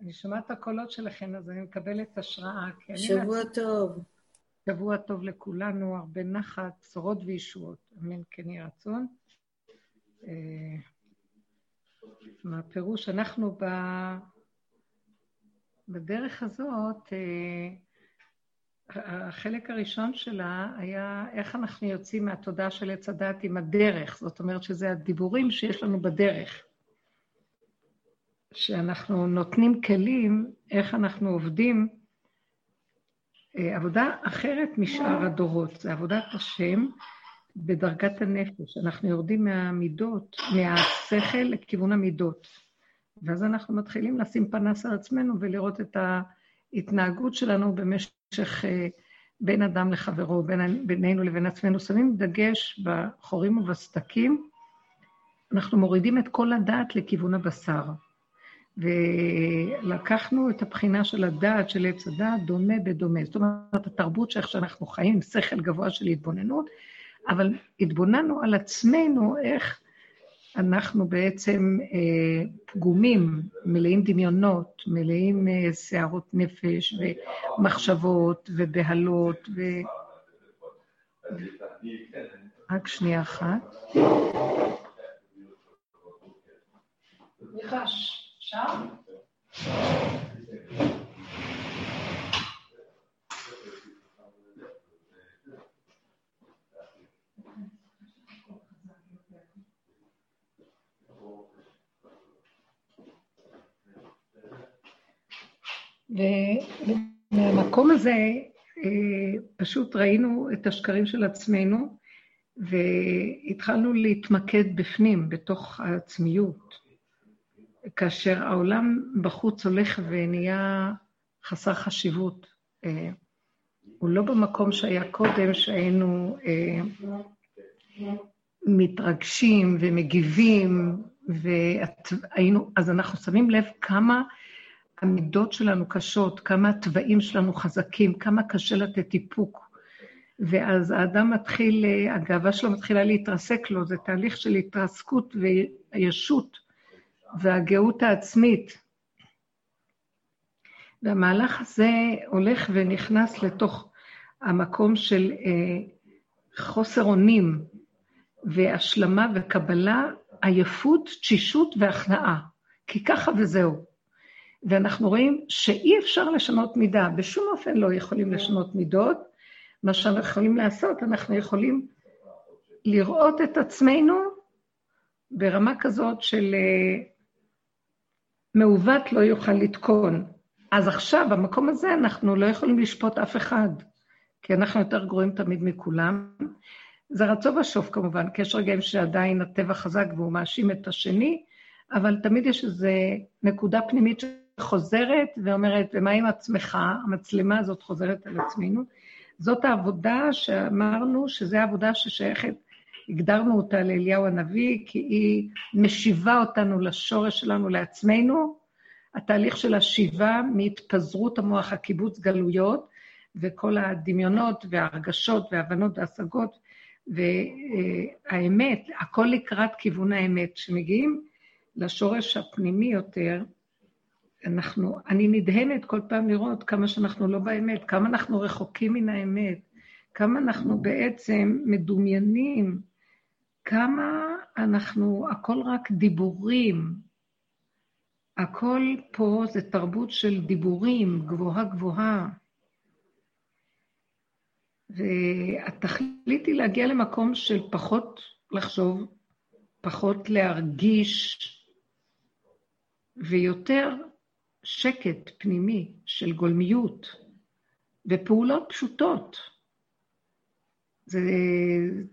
אני שומעת את הקולות שלכם, אז אני מקבלת השראה. שבוע. טוב. שבוע טוב לכולנו, הרבה נחת, בשורות וישועות. אמן כן יהי רצון. אה, מהפירוש, אנחנו ב... בדרך הזאת, אה, החלק הראשון שלה היה איך אנחנו יוצאים מהתודעה של עץ הדת עם הדרך. זאת אומרת שזה הדיבורים שיש לנו בדרך. שאנחנו נותנים כלים איך אנחנו עובדים אה, עבודה אחרת משאר הדורות. זה עבודת השם בדרגת הנפש. אנחנו יורדים מהמידות, מהשכל לכיוון המידות. ואז אנחנו מתחילים לשים פנס על עצמנו ולראות את ההתנהגות שלנו במשך אה, בין אדם לחברו, בין, בינינו לבין עצמנו. שמים דגש בחורים ובסדקים, אנחנו מורידים את כל הדעת לכיוון הבשר. ולקחנו את הבחינה של הדעת, של עץ הדעת, דומה בדומה. זאת אומרת, התרבות שאיך שאנחנו חיים, שכל גבוה של התבוננות, אבל התבוננו על עצמנו איך אנחנו בעצם אה, פגומים, מלאים דמיונות, מלאים אה, שערות נפש ומחשבות ובהלות ו... רק שנייה אחת. ניחש. אפשר? ומהמקום הזה אה, פשוט ראינו את השקרים של עצמנו והתחלנו להתמקד בפנים, בתוך העצמיות. כאשר העולם בחוץ הולך ונהיה חסר חשיבות. אה, הוא לא במקום שהיה קודם, שהיינו אה, מתרגשים ומגיבים, והיינו, אז אנחנו שמים לב כמה המידות שלנו קשות, כמה התוואים שלנו חזקים, כמה קשה לתת איפוק. ואז האדם מתחיל, אה, הגאווה שלו מתחילה להתרסק לו, זה תהליך של התרסקות וישות. והגאות העצמית. והמהלך הזה הולך ונכנס לתוך המקום של אה, חוסר אונים והשלמה וקבלה, עייפות, תשישות והכנעה. כי ככה וזהו. ואנחנו רואים שאי אפשר לשנות מידה, בשום אופן לא יכולים לשנות מידות. מה שאנחנו יכולים לעשות, אנחנו יכולים לראות את עצמנו ברמה כזאת של אה, מעוות לא יוכל לתקון. אז עכשיו, במקום הזה, אנחנו לא יכולים לשפוט אף אחד, כי אנחנו יותר גרועים תמיד מכולם. זה רצו ושוב כמובן, כי יש רגעים שעדיין הטבע חזק והוא מאשים את השני, אבל תמיד יש איזו נקודה פנימית שחוזרת ואומרת, ומה עם עצמך? המצלמה הזאת חוזרת על עצמנו. זאת העבודה שאמרנו, שזו העבודה ששייכת, הגדרנו אותה לאליהו הנביא, כי היא משיבה אותנו לשורש שלנו, לעצמנו, התהליך של השיבה מהתפזרות המוח, הקיבוץ גלויות, וכל הדמיונות וההרגשות וההבנות וההשגות, והאמת, הכל לקראת כיוון האמת. כשמגיעים לשורש הפנימי יותר, אנחנו, אני נדהמת כל פעם לראות כמה שאנחנו לא באמת, כמה אנחנו רחוקים מן האמת, כמה אנחנו בעצם מדומיינים, כמה אנחנו, הכל רק דיבורים, הכל פה זה תרבות של דיבורים, גבוהה גבוהה. והתכלית היא להגיע למקום של פחות לחשוב, פחות להרגיש, ויותר שקט פנימי של גולמיות, ופעולות פשוטות. זה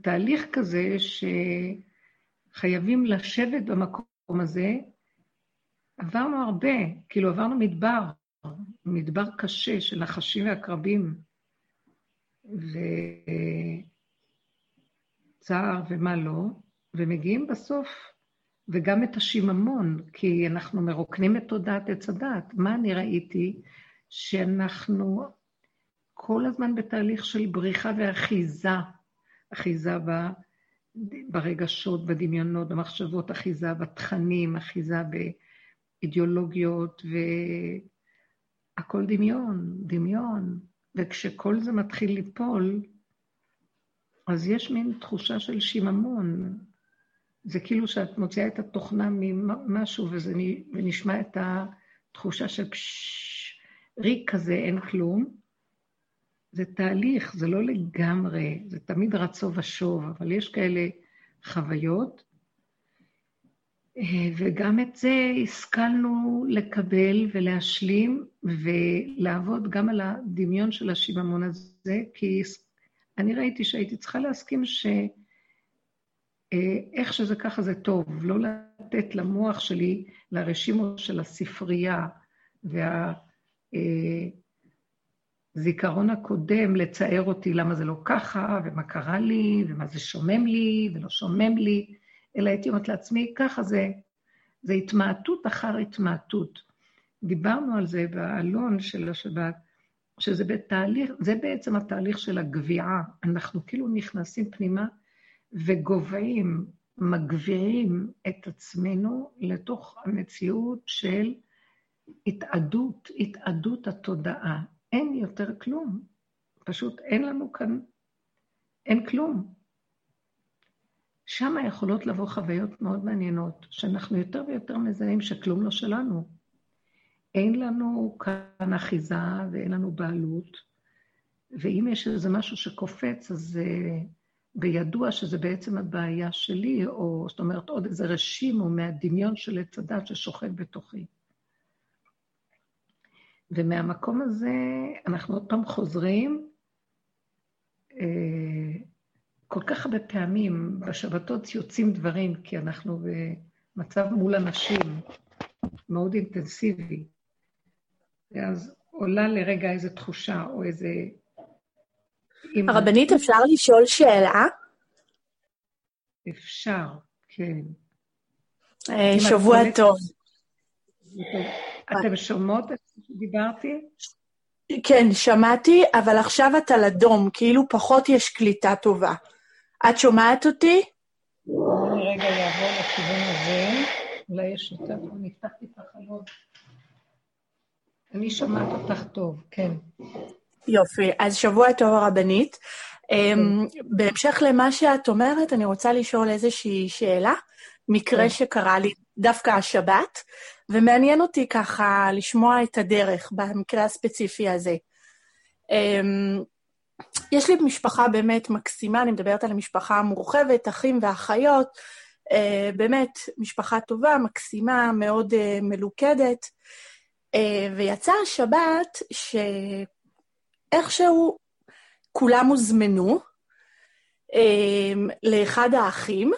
תהליך כזה שחייבים לשבת במקום הזה עברנו הרבה, כאילו עברנו מדבר, מדבר קשה של נחשים ועקרבים, וצער ומה לא, ומגיעים בסוף, וגם את השיממון, כי אנחנו מרוקנים את תודעת עץ הדת. מה אני ראיתי? שאנחנו כל הזמן בתהליך של בריחה ואחיזה, אחיזה ב... ברגשות, בדמיונות, במחשבות, אחיזה בתכנים, אחיזה ב... אידיאולוגיות, והכל דמיון, דמיון. וכשכל זה מתחיל ליפול, אז יש מין תחושה של שיממון. זה כאילו שאת מוציאה את התוכנה ממשהו וזה ונשמע את התחושה של פשש, ריק כזה, אין כלום. זה תהליך, זה לא לגמרי, זה תמיד רצו ושוב, אבל יש כאלה חוויות, וגם את זה השכלנו לקבל ולהשלים ולעבוד גם על הדמיון של השיממון הזה, כי אני ראיתי שהייתי צריכה להסכים שאיך שזה ככה זה טוב, לא לתת למוח שלי, לרשימו של הספרייה והזיכרון הקודם לצייר אותי למה זה לא ככה, ומה קרה לי, ומה זה שומם לי ולא שומם לי. אלא הייתי אומרת לעצמי, ככה זה, זה התמעטות אחר התמעטות. דיברנו על זה בעלון של השבת, שזה בתהליך, זה בעצם התהליך של הגביעה. אנחנו כאילו נכנסים פנימה וגובעים, מגביעים את עצמנו לתוך המציאות של התאדות, התאדות התודעה. אין יותר כלום. פשוט אין לנו כאן, אין כלום. שם יכולות לבוא חוויות מאוד מעניינות, שאנחנו יותר ויותר מזהים שכלום לא שלנו. אין לנו כאן אחיזה ואין לנו בעלות, ואם יש איזה משהו שקופץ, אז זה בידוע שזה בעצם הבעיה שלי, או זאת אומרת עוד איזה רשימו מהדמיון של עץ הדת ששוכב בתוכי. ומהמקום הזה אנחנו עוד פעם חוזרים, אה, כל כך הרבה פעמים בשבתות יוצאים דברים, כי אנחנו במצב מול אנשים מאוד אינטנסיבי, ואז עולה לרגע איזו תחושה או איזה... הרבנית, אפשר לשאול שאלה? אפשר, כן. אה, שבוע טוב. אתם שומעות את מה שדיברתי? כן, שמעתי, אבל עכשיו את על אדום, כאילו פחות יש קליטה טובה. את שומעת אותי? אני רגע אעבור לכיוון הזה, אולי יש יותר טוב, נפתח לי את החלון. אני שומעת אותך טוב, כן. יופי, אז שבוע טוב הרבנית. אמ, בהמשך למה שאת אומרת, אני רוצה לשאול איזושהי שאלה, מקרה כן. שקרה לי דווקא השבת, ומעניין אותי ככה לשמוע את הדרך במקרה הספציפי הזה. אמ, יש לי משפחה באמת מקסימה, אני מדברת על המשפחה המורחבת, אחים ואחיות, אה, באמת משפחה טובה, מקסימה, מאוד אה, מלוכדת. אה, ויצא השבת שאיכשהו כולם הוזמנו לאחד האחים,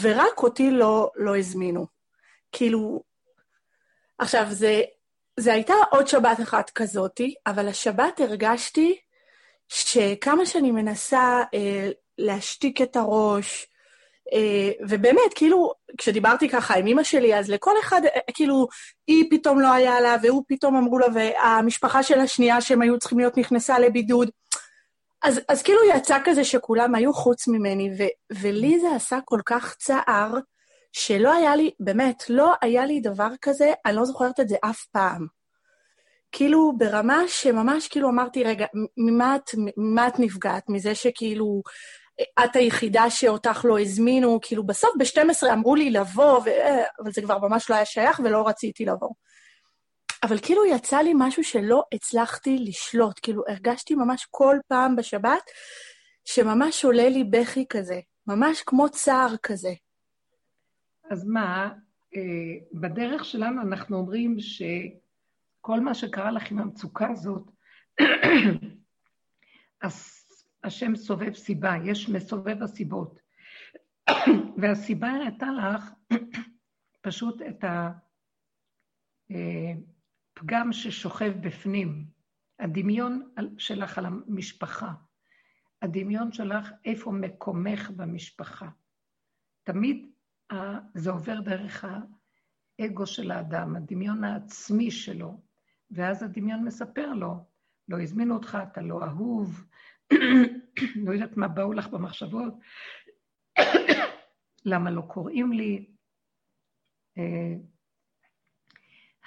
ורק אותי לא, לא הזמינו. כאילו, עכשיו, זה זה הייתה עוד שבת אחת כזאתי, אבל השבת הרגשתי שכמה שאני מנסה אה, להשתיק את הראש, אה, ובאמת, כאילו, כשדיברתי ככה עם אמא שלי, אז לכל אחד, אה, כאילו, היא פתאום לא היה לה, והוא פתאום אמרו לה, והמשפחה של השנייה שהם היו צריכים להיות נכנסה לבידוד. אז, אז כאילו יצא כזה שכולם היו חוץ ממני, ו, ולי זה עשה כל כך צער, שלא היה לי, באמת, לא היה לי דבר כזה, אני לא זוכרת את זה אף פעם. כאילו, ברמה שממש כאילו אמרתי, רגע, ממה את, ממה את נפגעת? מזה שכאילו, את היחידה שאותך לא הזמינו, כאילו, בסוף ב-12 אמרו לי לבוא, ו... אבל זה כבר ממש לא היה שייך ולא רציתי לבוא. אבל כאילו יצא לי משהו שלא הצלחתי לשלוט, כאילו הרגשתי ממש כל פעם בשבת שממש עולה לי בכי כזה, ממש כמו צער כזה. אז מה, אה, בדרך שלנו אנחנו אומרים שכל מה שקרה לך עם המצוקה הזאת, השם סובב סיבה, יש מסובב הסיבות. והסיבה הראתה לך פשוט את הפגם ששוכב בפנים, הדמיון שלך על המשפחה, הדמיון שלך איפה מקומך במשפחה. תמיד זה עובר דרך האגו של האדם, הדמיון העצמי שלו, ואז הדמיון מספר לו, לא הזמינו אותך, אתה לא אהוב, לא יודעת מה באו לך במחשבות, למה לא קוראים לי, אה,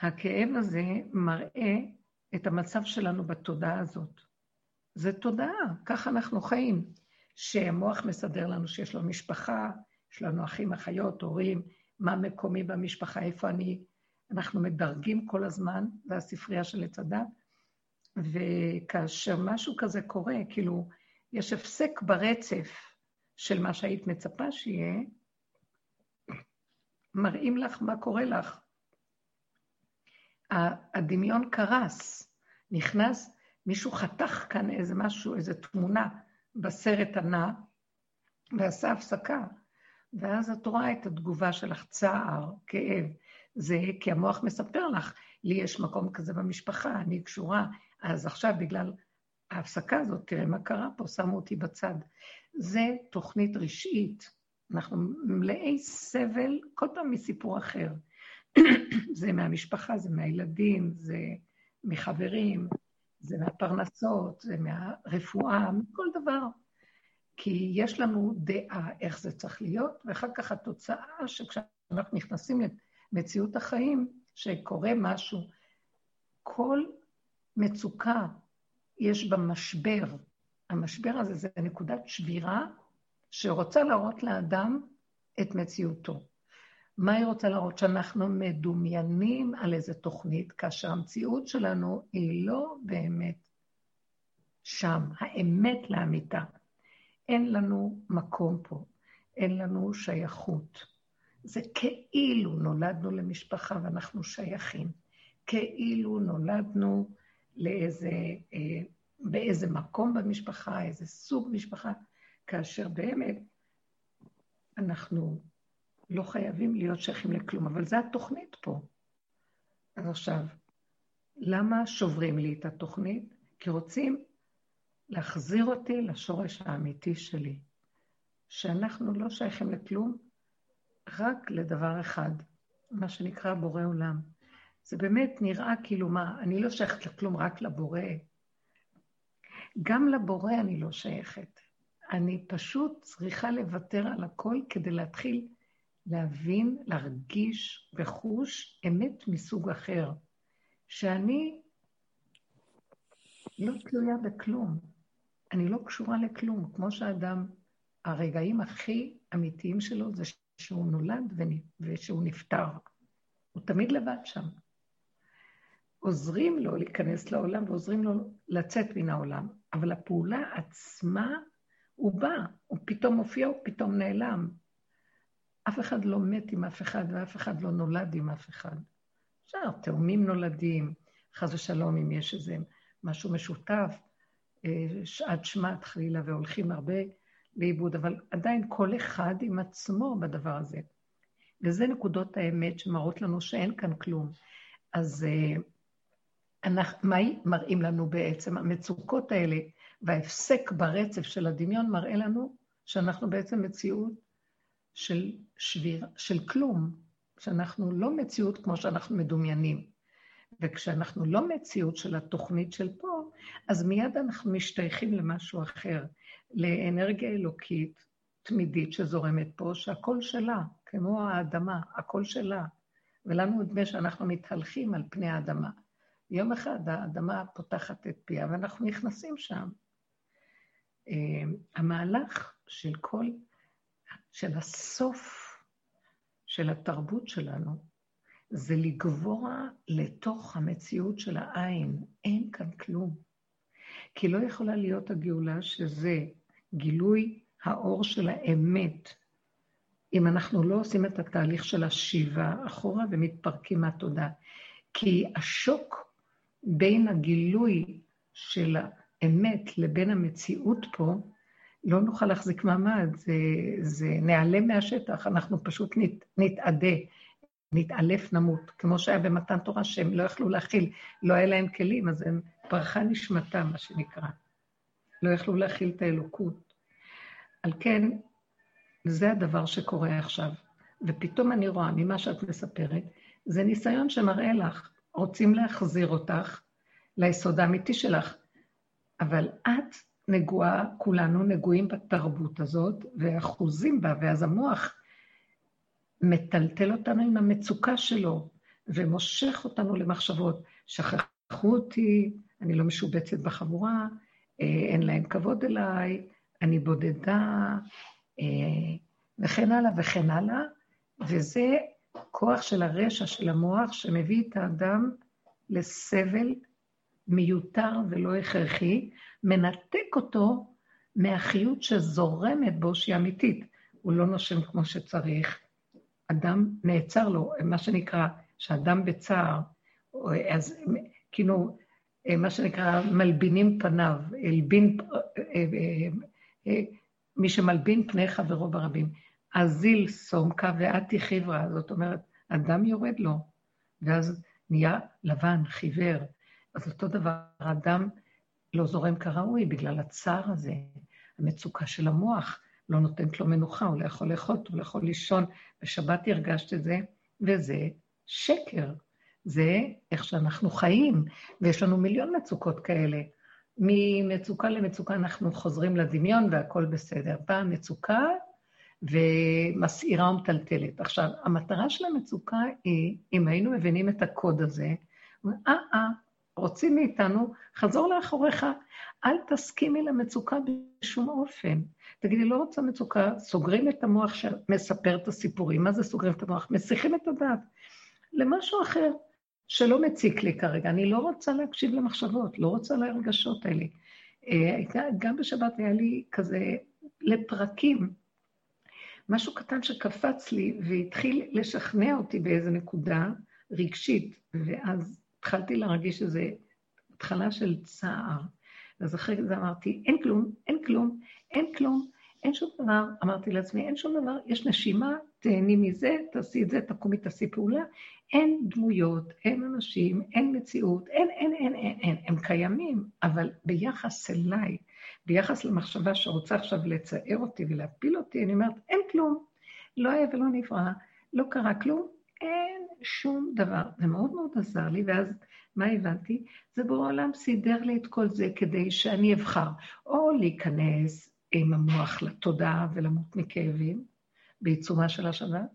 הכאב הזה מראה את המצב שלנו בתודעה הזאת. זה תודעה, ככה אנחנו חיים. שהמוח מסדר לנו שיש לו משפחה, יש לנו אחים, אחיות, הורים, מה מקומי במשפחה, איפה אני. אנחנו מדרגים כל הזמן, זה הספרייה של עץ הדת, וכאשר משהו כזה קורה, כאילו, יש הפסק ברצף של מה שהיית מצפה שיהיה, מראים לך מה קורה לך. הדמיון קרס, נכנס, מישהו חתך כאן איזה משהו, איזה תמונה בסרט הנע, ועשה הפסקה, ואז את רואה את התגובה שלך, צער, כאב. זה כי המוח מספר לך, לי יש מקום כזה במשפחה, אני קשורה, אז עכשיו בגלל ההפסקה הזאת, תראה מה קרה פה, שמו אותי בצד. זה תוכנית רשעית. אנחנו מלאי סבל, כל פעם מסיפור אחר. זה מהמשפחה, זה מהילדים, זה מחברים, זה מהפרנסות, זה מהרפואה, מכל דבר. כי יש לנו דעה איך זה צריך להיות, ואחר כך התוצאה שכשאנחנו נכנסים למציאות החיים, שקורה משהו, כל מצוקה יש בה משבר. המשבר הזה זה נקודת שבירה שרוצה להראות לאדם את מציאותו. מה היא רוצה להראות? שאנחנו מדומיינים על איזו תוכנית, כאשר המציאות שלנו היא לא באמת שם, האמת לאמיתה. אין לנו מקום פה, אין לנו שייכות. זה כאילו נולדנו למשפחה ואנחנו שייכים. כאילו נולדנו לאיזה, אה, באיזה מקום במשפחה, איזה סוג משפחה, כאשר באמת אנחנו לא חייבים להיות שייכים לכלום, אבל זו התוכנית פה. אז עכשיו, למה שוברים לי את התוכנית? כי רוצים להחזיר אותי לשורש האמיתי שלי, שאנחנו לא שייכים לכלום, רק לדבר אחד, מה שנקרא בורא עולם. זה באמת נראה כאילו מה, אני לא שייכת לכלום, רק לבורא. גם לבורא אני לא שייכת. אני פשוט צריכה לוותר על הכל כדי להתחיל להבין, להרגיש בחוש אמת מסוג אחר, שאני לא תלויה בכלום. אני לא קשורה לכלום. כמו שאדם, הרגעים הכי אמיתיים שלו זה שהוא נולד ושהוא נפטר. הוא תמיד לבד שם. עוזרים לו להיכנס לעולם ועוזרים לו לצאת מן העולם, אבל הפעולה עצמה, הוא בא, הוא פתאום מופיע, הוא פתאום נעלם. אף אחד לא מת עם אף אחד ואף אחד לא נולד עם אף אחד. אפשר, תאומים נולדים, חס ושלום, אם יש איזה משהו משותף, שעת שמעת חלילה, והולכים הרבה לאיבוד, אבל עדיין כל אחד עם עצמו בדבר הזה. וזה נקודות האמת שמראות לנו שאין כאן כלום. אז אה, אנחנו, מה מראים לנו בעצם? המצוקות האלה וההפסק ברצף של הדמיון מראה לנו שאנחנו בעצם מציאות של שביר, של כלום, שאנחנו לא מציאות כמו שאנחנו מדומיינים. וכשאנחנו לא מציאות של התוכנית של פה, אז מיד אנחנו משתייכים למשהו אחר, לאנרגיה אלוקית תמידית שזורמת פה, שהכל שלה, כמו האדמה, הכל שלה. ולנו נדמה שאנחנו מתהלכים על פני האדמה. יום אחד האדמה פותחת את פיה ואנחנו נכנסים שם. אה, המהלך של כל של הסוף של התרבות שלנו, זה לגבוע לתוך המציאות של העין. אין כאן כלום. כי לא יכולה להיות הגאולה שזה גילוי האור של האמת, אם אנחנו לא עושים את התהליך של השיבה אחורה ומתפרקים מהתודעה. כי השוק בין הגילוי של האמת לבין המציאות פה, לא נוכל להחזיק מעמד, זה, זה נעלם מהשטח, אנחנו פשוט נת, נתאדה, נתעלף, נמות, כמו שהיה במתן תורה, שהם לא יכלו להכיל, לא היה להם כלים, אז הם פרחה נשמתם, מה שנקרא. לא יכלו להכיל את האלוקות. על כן, זה הדבר שקורה עכשיו. ופתאום אני רואה ממה שאת מספרת, זה ניסיון שמראה לך, רוצים להחזיר אותך ליסוד האמיתי שלך, אבל את נגועה, כולנו נגועים בתרבות הזאת, ואחוזים בה, ואז המוח מטלטל אותנו עם המצוקה שלו, ומושך אותנו למחשבות. שכחו אותי, אני לא משובצת בחבורה, אה, אין להם כבוד אליי, אני בודדה, אה, וכן הלאה וכן הלאה, וזה כוח של הרשע של המוח שמביא את האדם לסבל מיותר ולא הכרחי, מנתק אותו מהחיות שזורמת בו, שהיא אמיתית. הוא לא נושם כמו שצריך. אדם נעצר לו, מה שנקרא, שאדם בצער, אז כאילו, מה שנקרא, מלבינים פניו, הלבין, מי שמלבין פני חברו ברבים. אזיל סומקה ואתי חברה, זאת אומרת, אדם יורד לו, ואז נהיה לבן, חיוור. אז אותו דבר, אדם לא זורם כראוי בגלל הצער הזה, המצוקה של המוח לא נותנת לו מנוחה, הוא לא יכול לאכול, הוא לא יכול לישון. בשבת הרגשת את זה, וזה שקר. זה איך שאנחנו חיים, ויש לנו מיליון מצוקות כאלה. ממצוקה למצוקה אנחנו חוזרים לדמיון והכול בסדר. באה מצוקה ומסעירה ומטלטלת. עכשיו, המטרה של המצוקה היא, אם היינו מבינים את הקוד הזה, אה, אה, רוצים מאיתנו, חזור לאחוריך, אל תסכימי למצוקה בשום אופן. תגידי, לא רוצה מצוקה, סוגרים את המוח שמספר את הסיפורים. מה זה סוגרים את המוח? מסיחים את הדעת למשהו אחר, שלא מציק לי כרגע. אני לא רוצה להקשיב למחשבות, לא רוצה להרגשות האלה. אה, גם בשבת היה לי כזה, לפרקים, משהו קטן שקפץ לי והתחיל לשכנע אותי באיזה נקודה רגשית, ואז התחלתי להרגיש שזה התחלה של צער. אז אחרי זה אמרתי, אין כלום, אין כלום, אין כלום, אין שום דבר. אמרתי לעצמי, אין שום דבר, יש נשימה, תהני מזה, תעשי את זה, תקומי, תעשי פעולה. אין דמויות, אין אנשים, אין מציאות, אין, אין, אין, אין, אין. הם קיימים, אבל ביחס אליי, ביחס למחשבה שרוצה עכשיו לצער אותי ולהפיל אותי, אני אומרת, אין כלום. לא היה ולא נברא, לא קרה כלום, אין שום דבר. זה מאוד מאוד עזר לי, ואז מה הבנתי? זה בעולם סידר לי את כל זה כדי שאני אבחר או להיכנס עם המוח לתודעה ולמות מכאבים בעיצומה של השבת,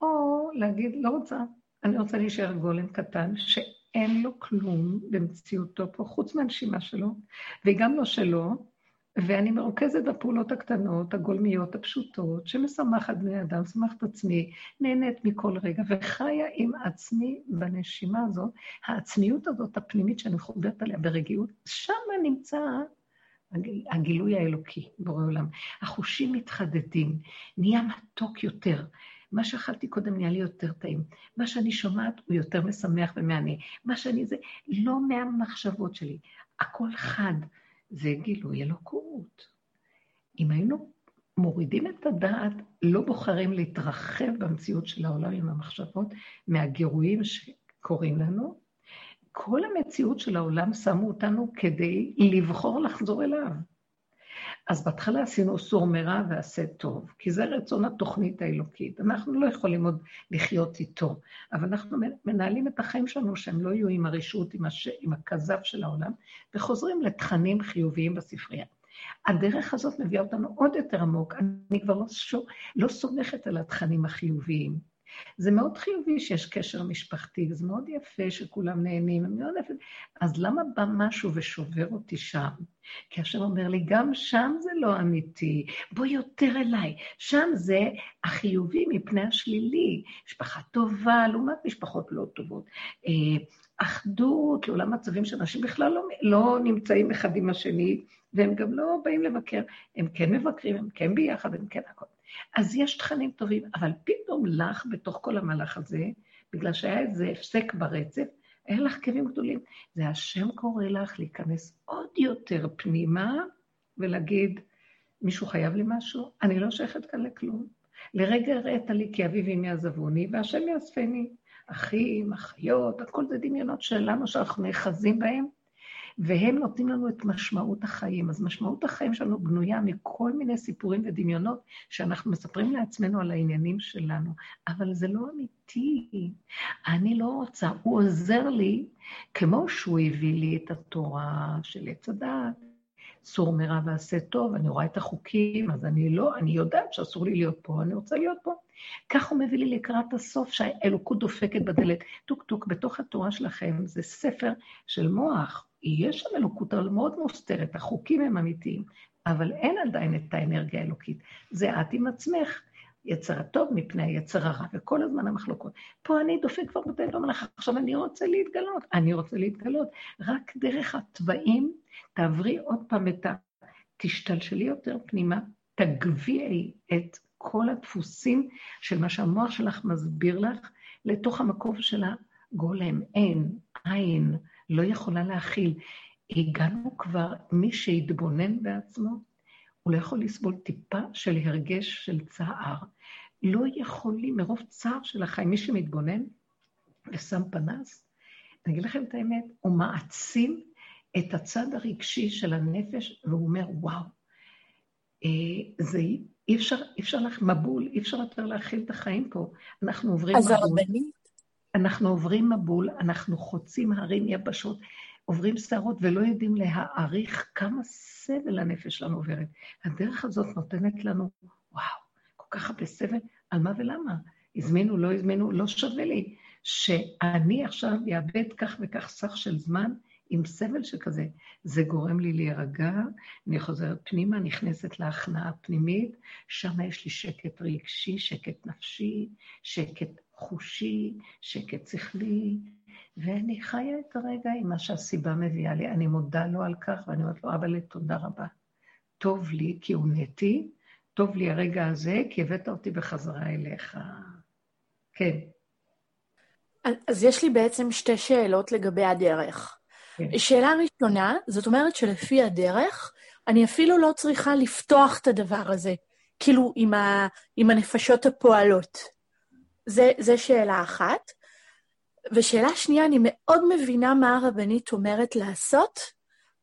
או להגיד, לא רוצה, אני רוצה להישאר גולם קטן, שאין לו כלום במציאותו פה, חוץ מהנשימה שלו, וגם לא שלו, ואני מרוכזת בפעולות הקטנות, הגולמיות, הפשוטות, שמשמחת בני אדם, משמחת עצמי, נהנית מכל רגע, וחיה עם עצמי בנשימה הזאת, העצמיות הזאת, הפנימית שאני חוברת עליה ברגיעות, שם נמצא הגילוי האלוקי, בורא עולם. החושים מתחדדים, נהיה מתוק יותר. מה שאכלתי קודם נהיה לי יותר טעים. מה שאני שומעת הוא יותר משמח ומענה. מה שאני זה, לא מהמחשבות שלי. הכל חד. זה גילוי אלוקות. אם היינו מורידים את הדעת, לא בוחרים להתרחב במציאות של העולם עם המחשבות, מהגירויים שקורים לנו, כל המציאות של העולם שמו אותנו כדי לבחור לחזור אליו. אז בהתחלה עשינו סור מרע ועשה טוב, כי זה רצון התוכנית האלוקית. אנחנו לא יכולים עוד לחיות איתו, אבל אנחנו מנהלים את החיים שלנו שהם לא יהיו עם הרשות, עם, הש... עם הכזב של העולם, וחוזרים לתכנים חיוביים בספרייה. הדרך הזאת מביאה אותנו עוד יותר עמוק. אני כבר לא, שור, לא סומכת על התכנים החיוביים. זה מאוד חיובי שיש קשר משפחתי, וזה מאוד יפה שכולם נהנים, מאוד יפה. אז למה בא משהו ושובר אותי שם? כי השם אומר לי, גם שם זה לא אמיתי, בוא יותר אליי. שם זה החיובי מפני השלילי. משפחה טובה לעומת משפחות לא טובות. אה, אחדות, לעולם מצבים שאנשים בכלל לא, לא נמצאים אחד עם השני, והם גם לא באים לבקר. הם כן מבקרים, הם כן ביחד, הם כן הכול. אז יש תכנים טובים, אבל פתאום לך, בתוך כל המהלך הזה, בגלל שהיה איזה הפסק ברצף, היה לך כאבים גדולים. זה השם קורא לך להיכנס עוד יותר פנימה ולהגיד, מישהו חייב לי משהו? אני לא שייכת כאן לכלום. לרגע הראית לי כי אבי ואמי עזבוני, והשם יאספני. אחים, אחיות, הכל זה דמיונות שלנו שאנחנו נאחזים בהם, והם נותנים לנו את משמעות החיים. אז משמעות החיים שלנו בנויה מכל מיני סיפורים ודמיונות שאנחנו מספרים לעצמנו על העניינים שלנו, אבל זה לא אמיתי. אני לא רוצה, הוא עוזר לי, כמו שהוא הביא לי את התורה של עץ הדעת, סור מרע ועשה טוב, אני רואה את החוקים, אז אני לא, אני יודעת שאסור לי להיות פה, אני רוצה להיות פה. כך הוא מביא לי לקראת הסוף, שהאלוקות דופקת בדלת. טוק טוק, בתוך התורה שלכם זה ספר של מוח. יש שם אלוקות, אבל מאוד מוסתרת, החוקים הם אמיתיים, אבל אין עדיין את האנרגיה האלוקית. זה את עם עצמך. יצר הטוב מפני היצר הרע, וכל הזמן המחלוקות. פה אני דופק כבר בדלת המלאכה, עכשיו אני רוצה להתגלות, אני רוצה להתגלות. רק דרך התוואים תעברי עוד פעם את ה... תשתלשלי יותר פנימה, תגביעי את כל הדפוסים של מה שהמוח שלך מסביר לך לתוך המקום של הגולם. אין, עין, לא יכולה להכיל. הגענו כבר, מי שהתבונן בעצמו, הוא לא יכול לסבול טיפה של הרגש של צער. לא יכולים, מרוב צער של החיים, מי שמתבונן ושם פנס, אני אגיד לכם את האמת, הוא מעצים את הצד הרגשי של הנפש, והוא אומר, וואו, אה, זה אי אפשר, אי אפשר לך מבול, אי אפשר יותר להכיל את החיים פה. אנחנו עוברים. אז הרבנית? אנחנו עוברים מבול, אנחנו חוצים הרים יבשות. עוברים שערות ולא יודעים להעריך כמה סבל הנפש שלנו עוברת. הדרך הזאת נותנת לנו, וואו, כל כך הרבה סבל, על מה ולמה? הזמינו, לא הזמינו, לא שווה לי שאני עכשיו אאבד כך וכך סך של זמן עם סבל שכזה. זה גורם לי להירגע, אני חוזרת פנימה, נכנסת להכנעה פנימית, שם יש לי שקט רגשי, שקט נפשי, שקט חושי, שקט שכלי, ואני חיה את הרגע עם מה שהסיבה מביאה לי. אני מודה לו על כך, ואני אומרת לו, אבא, תודה רבה. טוב לי כי הונאתי, טוב לי הרגע הזה, כי הבאת אותי בחזרה אליך. כן. אז יש לי בעצם שתי שאלות לגבי הדרך. כן. שאלה ראשונה, זאת אומרת שלפי הדרך, אני אפילו לא צריכה לפתוח את הדבר הזה, כאילו עם, ה, עם הנפשות הפועלות. זה, זה שאלה אחת. ושאלה שנייה, אני מאוד מבינה מה הרבנית אומרת לעשות.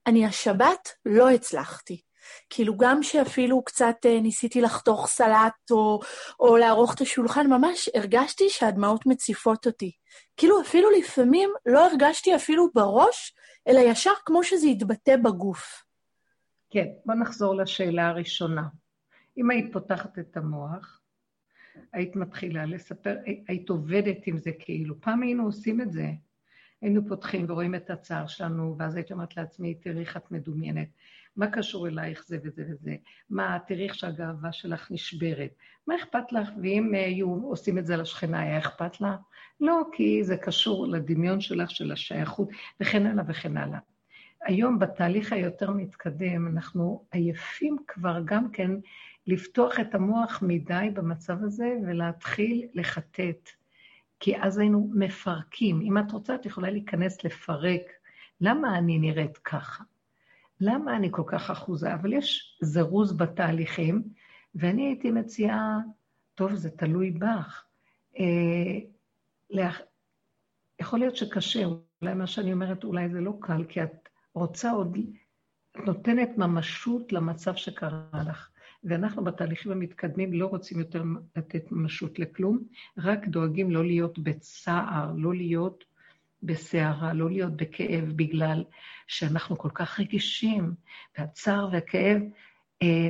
אני השבת לא הצלחתי. כאילו, גם שאפילו קצת אה, ניסיתי לחתוך סלט או, או לערוך את השולחן, ממש הרגשתי שהדמעות מציפות אותי. כאילו, אפילו לפעמים לא הרגשתי אפילו בראש, אלא ישר כמו שזה יתבטא בגוף. כן, בוא נחזור לשאלה הראשונה. אם היית פותחת את המוח, היית מתחילה לספר, היית עובדת עם זה כאילו. פעם היינו עושים את זה. היינו פותחים ורואים את הצער שלנו, ואז הייתי אומרת לעצמי, תראי איך את מדומיינת. מה קשור אלייך זה וזה וזה? מה, תראי איך שהגאווה שלך נשברת. מה אכפת לך? ואם היו עושים את זה לשכנה, היה אכפת לה? לא, כי זה קשור לדמיון שלך, של השייכות, וכן הלאה וכן הלאה. היום, בתהליך היותר מתקדם, אנחנו עייפים כבר גם כן לפתוח את המוח מדי במצב הזה ולהתחיל לחטט. כי אז היינו מפרקים. אם את רוצה, את יכולה להיכנס לפרק. למה אני נראית ככה? למה אני כל כך אחוזה? אבל יש זירוז בתהליכים, ואני הייתי מציעה, טוב, זה תלוי בך. אה, לאח... יכול להיות שקשה, אולי מה שאני אומרת, אולי זה לא קל, כי את רוצה עוד, את נותנת ממשות למצב שקרה לך. ואנחנו בתהליכים המתקדמים לא רוצים יותר לתת ממשות לכלום, רק דואגים לא להיות בצער, לא להיות בסערה, לא להיות בכאב, בגלל שאנחנו כל כך רגישים, והצער והכאב אה,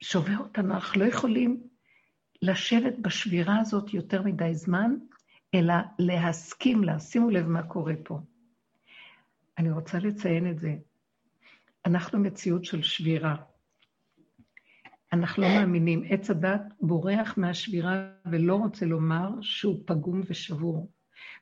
שובר אותנו, אנחנו לא יכולים לשבת בשבירה הזאת יותר מדי זמן, אלא להסכים לה, שימו לב מה קורה פה. אני רוצה לציין את זה. אנחנו מציאות של שבירה. אנחנו לא מאמינים. עץ הדת בורח מהשבירה ולא רוצה לומר שהוא פגום ושבור.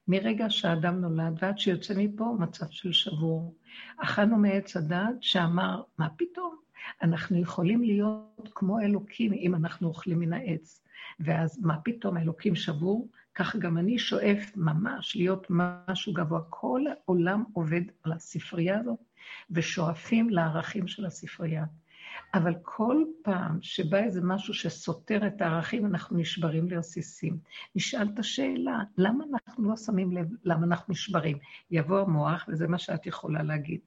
מרגע שהאדם נולד ועד שיוצא מפה, מצב של שבור. אכלנו מעץ הדת שאמר, מה פתאום? אנחנו יכולים להיות כמו אלוקים אם אנחנו אוכלים מן העץ. ואז מה פתאום, האלוקים שבור? כך גם אני שואף ממש להיות משהו גבוה. כל העולם עובד על הספרייה הזאת, ושואפים לערכים של הספרייה. אבל כל פעם שבא איזה משהו שסותר את הערכים, אנחנו נשברים לרסיסים. נשאל את השאלה, למה אנחנו לא שמים לב למה אנחנו נשברים? יבוא המוח, וזה מה שאת יכולה להגיד,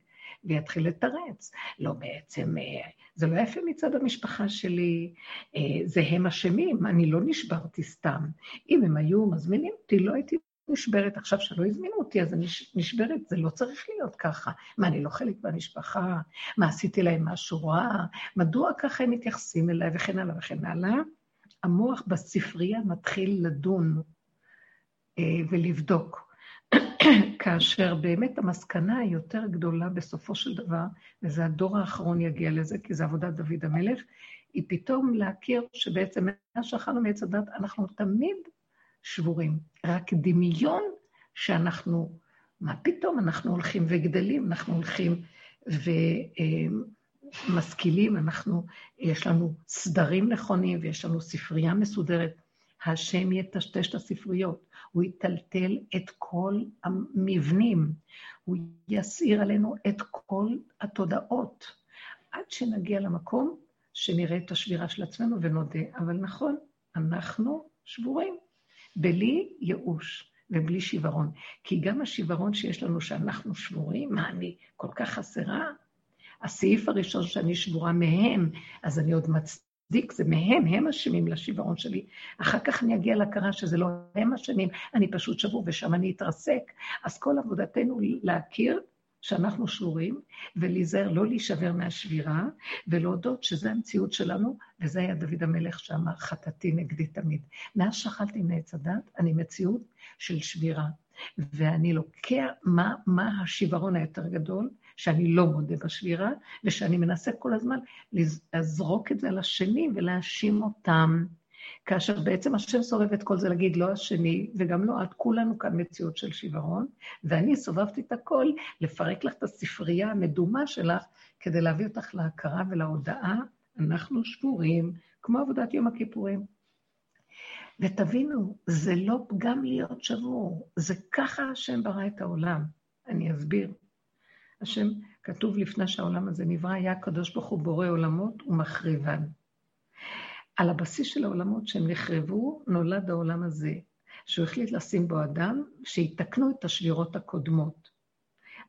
ויתחיל לתרץ. לא, בעצם, אה, זה לא יפה מצד המשפחה שלי, אה, זה הם אשמים, אני לא נשברתי סתם. אם הם היו מזמינים אותי, לא הייתי נשברת עכשיו שלא הזמינו אותי, אז אני נשברת, זה לא צריך להיות ככה. מה, אני לא חלק מהמשפחה? מה, עשיתי להם משהו רע? מדוע ככה הם מתייחסים אליי? וכן הלאה וכן הלאה. המוח בספרייה מתחיל לדון אה, ולבדוק. כאשר באמת המסקנה היותר גדולה בסופו של דבר, וזה הדור האחרון יגיע לזה, כי זה עבודת דוד המלך, היא פתאום להכיר שבעצם מאז שאכלנו מעץ הדת, אנחנו תמיד שבורים. רק דמיון שאנחנו, מה פתאום, אנחנו הולכים וגדלים, אנחנו הולכים ומשכילים, אנחנו, יש לנו סדרים נכונים ויש לנו ספרייה מסודרת. השם יטשטש את הספריות, הוא יטלטל את כל המבנים, הוא יסעיר עלינו את כל התודעות, עד שנגיע למקום שנראה את השבירה של עצמנו ונודה. אבל נכון, אנחנו שבורים, בלי ייאוש ובלי שיוורון. כי גם השיוורון שיש לנו שאנחנו שבורים, מה, אני כל כך חסרה? הסעיף הראשון שאני שבורה מהם, אז אני עוד מצ... מצדיק, זה מהם, הם אשמים לשיוורון שלי. אחר כך אני אגיע להכרה שזה לא הם אשמים, אני פשוט שבור ושם אני אתרסק. אז כל עבודתנו להכיר שאנחנו שבורים, ולהיזהר לא להישבר מהשבירה, ולהודות שזו המציאות שלנו, וזה היה דוד המלך שאמר, חטאתי נגדי תמיד. מאז שאכלתי מעץ הדת, אני מציאות של שבירה. ואני לוקח, מה, מה השיוורון היותר גדול? שאני לא מודה בשבירה, ושאני מנסה כל הזמן לזרוק את זה על השני ולהאשים אותם. כאשר בעצם השם סובב את כל זה להגיד לא השני, וגם לא את, כולנו כאן מציאות של שיוורון, ואני סובבתי את הכל, לפרק לך את הספרייה המדומה שלך, כדי להביא אותך להכרה ולהודעה, אנחנו שבורים, כמו עבודת יום הכיפורים. ותבינו, זה לא פגם להיות שבור, זה ככה השם ברא את העולם. אני אסביר. השם, כתוב לפני שהעולם הזה נברא, היה הקדוש ברוך הוא בורא עולמות ומחריבן. על הבסיס של העולמות שהם נחרבו, נולד העולם הזה, שהוא החליט לשים בו אדם, שיתקנו את השבירות הקודמות.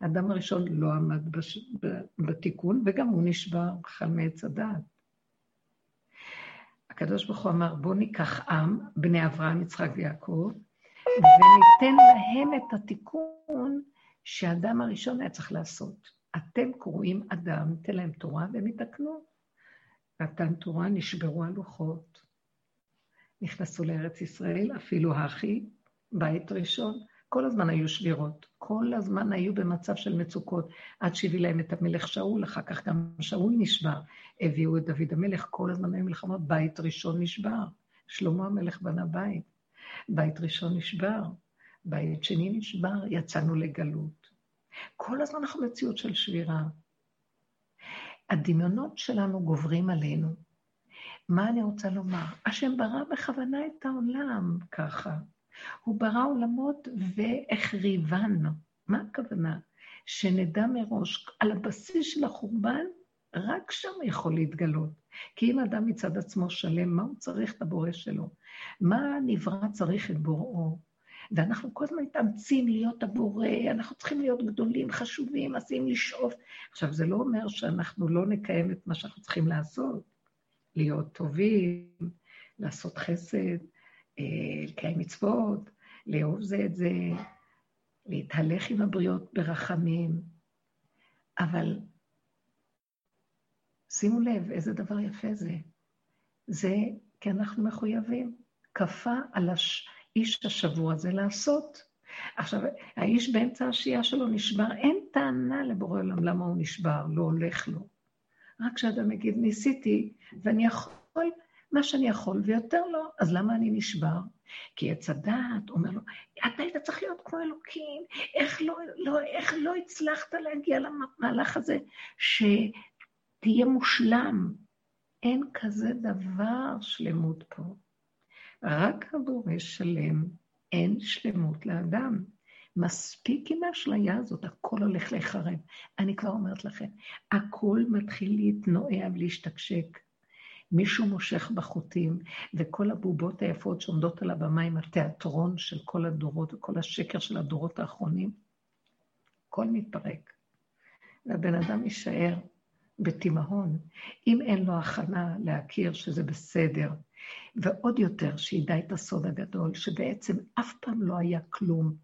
האדם הראשון לא עמד בש... בתיקון, וגם הוא נשבר, אכל מעץ הדעת. הקדוש ברוך הוא אמר, בואו ניקח עם, בני אברהם, יצחק ויעקב, וניתן להם את התיקון שהאדם הראשון היה צריך לעשות. אתם קוראים אדם, תן להם תורה והם יתקנו. נתן תורה, נשברו הלוחות. נכנסו לארץ ישראל, אפילו האחי, בית ראשון, כל הזמן היו שבירות, כל הזמן היו במצב של מצוקות, עד שהביא להם את המלך שאול, אחר כך גם שאול נשבר, הביאו את דוד המלך, כל הזמן היו מלחמות, בית ראשון נשבר, שלמה המלך בנה בית, בית ראשון נשבר, בית שני נשבר, יצאנו לגלות. כל הזמן אנחנו מציאות של שבירה. הדמיונות שלנו גוברים עלינו. מה אני רוצה לומר? השם ברא בכוונה את העולם ככה. הוא ברא עולמות והחריבן. מה הכוונה? שנדע מראש, על הבסיס של החורבן, רק שם יכול להתגלות. כי אם אדם מצד עצמו שלם, מה הוא צריך את הבורא שלו? מה הנברא צריך את בוראו? ואנחנו כל הזמן מתאמצים להיות הבורא, אנחנו צריכים להיות גדולים, חשובים, עשויים לשאוף. עכשיו, זה לא אומר שאנחנו לא נקיים את מה שאנחנו צריכים לעשות, להיות טובים, לעשות חסד, אה, לקיים מצוות, לאהוב זה את זה, להתהלך עם הבריות ברחמים, אבל שימו לב איזה דבר יפה זה. זה כי אנחנו מחויבים. כפה על הש... האיש השבוע הזה לעשות. עכשיו, האיש באמצע השהייה שלו נשבר, אין טענה לבורא עולם למה הוא נשבר, לא הולך לו. רק כשאדם יגיד, ניסיתי, ואני יכול מה שאני יכול, ויותר לא, אז למה אני נשבר? כי עץ הדעת אומר לו, אתה היית צריך להיות כמו אלוקים, איך לא, לא, איך לא הצלחת להגיע למהלך הזה, שתהיה מושלם? אין כזה דבר שלמות פה. רק הבורא שלם, אין שלמות לאדם. מספיק עם האשליה הזאת, הכל הולך להיחרב. אני כבר אומרת לכם, הכל מתחיל להתנועע ולהשתקשק. מישהו מושך בחוטים, וכל הבובות היפות שעומדות על הבמה עם התיאטרון של כל הדורות וכל השקר של הדורות האחרונים, הכל מתפרק. והבן אדם יישאר בתימהון. אם אין לו הכנה להכיר שזה בסדר, ועוד יותר, שידע את הסוד הגדול, שבעצם אף פעם לא היה כלום.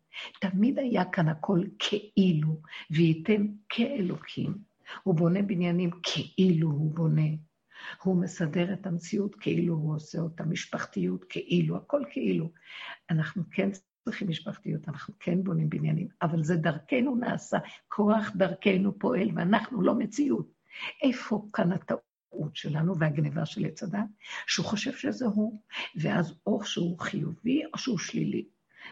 תמיד היה כאן הכל כאילו, וייתן כאלוקים. הוא בונה בניינים כאילו הוא בונה. הוא מסדר את המציאות כאילו הוא עושה אותה, משפחתיות כאילו, הכל כאילו. אנחנו כן צריכים משפחתיות, אנחנו כן בונים בניינים, אבל זה דרכנו נעשה, כוח דרכנו פועל, ואנחנו לא מציאות. איפה כאן הטעות שלנו והגניבה של עץ הדת? שהוא חושב שזה הוא, ואז או שהוא חיובי או שהוא שלילי.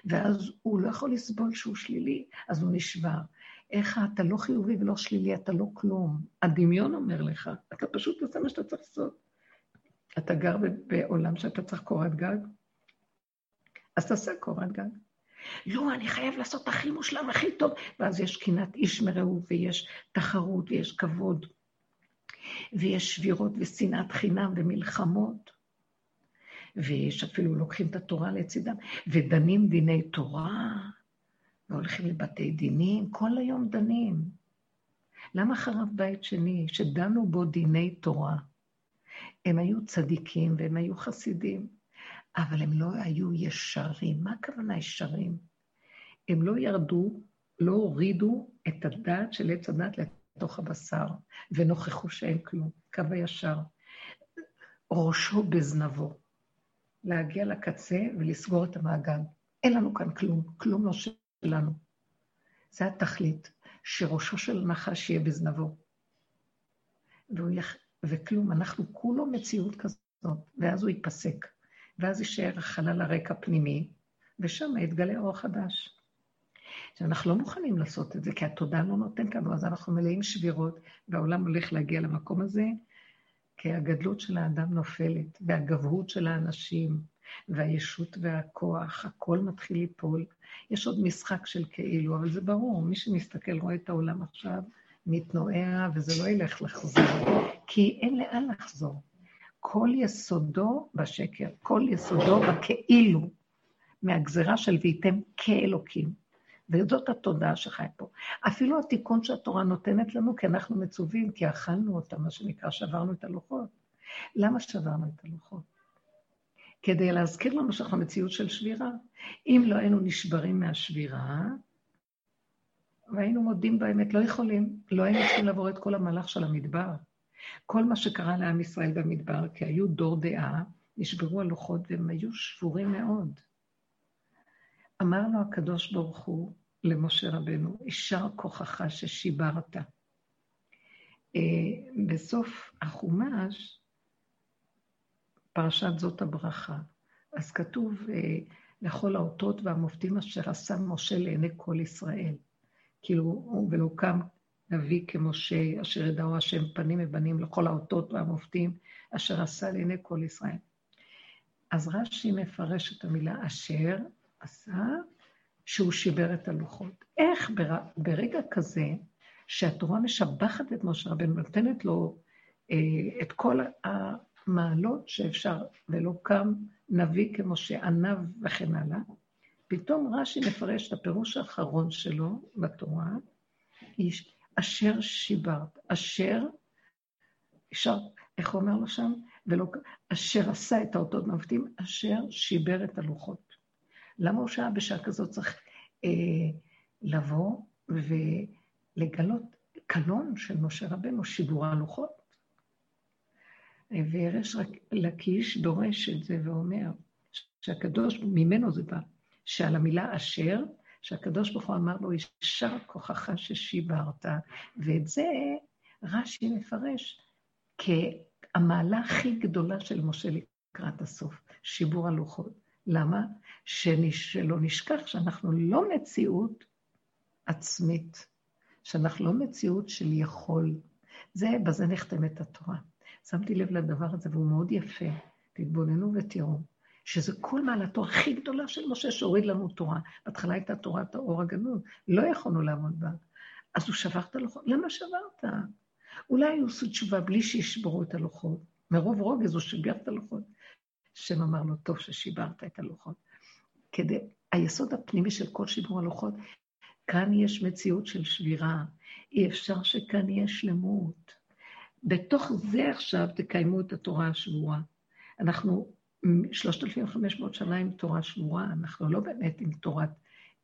ואז הוא לא יכול לסבול שהוא שלילי, אז הוא נשבר. איך אתה לא חיובי ולא שלילי, אתה לא כלום. הדמיון אומר לך, אתה פשוט עושה מה שאתה צריך לעשות. אתה גר בעולם שאתה צריך קורת גג? אז תעשה קורת גג. לא, אני חייב לעשות הכי מושלם, הכי טוב. ואז יש קנאת איש מרעהו, ויש תחרות, ויש כבוד, ויש שבירות ושנאת חינם ומלחמות. ויש אפילו לוקחים את התורה לצידם, ודנים דיני תורה, והולכים לבתי דינים, כל היום דנים. למה חרב בית שני, שדנו בו דיני תורה? הם היו צדיקים והם היו חסידים, אבל הם לא היו ישרים. מה הכוונה ישרים? הם לא ירדו, לא הורידו את הדעת של עץ הדת לתוך הבשר, ונוכחו שאין כלום, קו הישר. ראשו בזנבו. להגיע לקצה ולסגור את המעגל. אין לנו כאן כלום, כלום לא שלנו. זה התכלית, שראשו של נחש יהיה בזנבו. יח... וכלום, אנחנו כולו מציאות כזאת, ואז הוא ייפסק. ואז יישאר החלל הריק הפנימי, ושם יתגלה אור חדש. שאנחנו לא מוכנים לעשות את זה, כי התודעה לא נותנת לנו, אז אנחנו מלאים שבירות, והעולם הולך להגיע למקום הזה, כי הגדלות של האדם נופלת, והגבהות של האנשים, והישות והכוח, הכל מתחיל ליפול. יש עוד משחק של כאילו, אבל זה ברור, מי שמסתכל רואה את העולם עכשיו, מתנועע, וזה לא ילך לחזור, כי אין לאן לחזור. כל יסודו בשקר, כל יסודו בכאילו, מהגזרה של וייתם כאלוקים. וזאת התודעה שחי פה. אפילו התיקון שהתורה נותנת לנו, כי אנחנו מצווים, כי אכלנו אותה, מה שנקרא, שברנו את הלוחות. למה שברנו את הלוחות? כדי להזכיר לנו שאנחנו מציאות של שבירה. אם לא היינו נשברים מהשבירה, והיינו מודים באמת, לא יכולים, לא היינו צריכים לעבור את כל המהלך של המדבר. כל מה שקרה לעם ישראל במדבר, כי היו דור דעה, נשברו הלוחות והם היו שבורים מאוד. אמר לו הקדוש ברוך הוא למשה רבנו, יישר כוחך ששיברת. אה, בסוף החומש, פרשת זאת הברכה, אז כתוב, אה, לכל האותות והמופתים אשר עשה משה לעיני כל ישראל. כאילו, ולא קם נביא כמשה, אשר ידעו השם פנים ובנים לכל האותות והמופתים, אשר עשה לעיני כל ישראל. אז רש"י מפרש את המילה אשר עשה, שהוא שיבר את הלוחות. איך בר... ברגע כזה, שהתורה משבחת את משה רבנו, נותנת לו אה, את כל המעלות שאפשר, ולא קם נביא כמשה, עניו וכן הלאה, פתאום רש"י מפרש את הפירוש האחרון שלו בתורה, אשר שיברת, אשר, אפשר, איך הוא אומר לו שם? ולא, אשר עשה את האותות מבטאים, אשר שיבר את הלוחות. למה הוא שעה בשעה כזאת צריך אה, לבוא ולגלות קלון של משה רבנו, שידור הלוחות? וירש לקיש דורש את זה ואומר שהקדוש, ממנו זה בא, שעל המילה אשר, שהקדוש ברוך הוא אמר לו, יישר כוחך ששיברת, ואת זה רש"י מפרש כהמעלה הכי גדולה של משה לקראת הסוף, שיבור הלוחות. למה? שלא נשכח שאנחנו לא מציאות עצמית, שאנחנו לא מציאות של יכול. זה, בזה נחתמת התורה. שמתי לב לדבר הזה, והוא מאוד יפה. תתבוננו ותראו, שזה כל מעלתו הכי גדולה של משה, שהוריד לנו תורה. בהתחלה הייתה תורת האור הגנוז, לא יכולנו לעמוד בה. אז הוא שבר את הלוחות. למה שברת? אולי היו עשו תשובה בלי שישברו את הלוחות. מרוב רוגז הוא שיבר את הלוחות. השם אמר לו, טוב ששיברת את הלוחות. כדי, היסוד הפנימי של כל שיבור הלוחות, כאן יש מציאות של שבירה, אי אפשר שכאן יהיה שלמות. בתוך זה עכשיו תקיימו את התורה השבורה. אנחנו 3,500 שנה עם תורה שבורה, אנחנו לא באמת עם תורת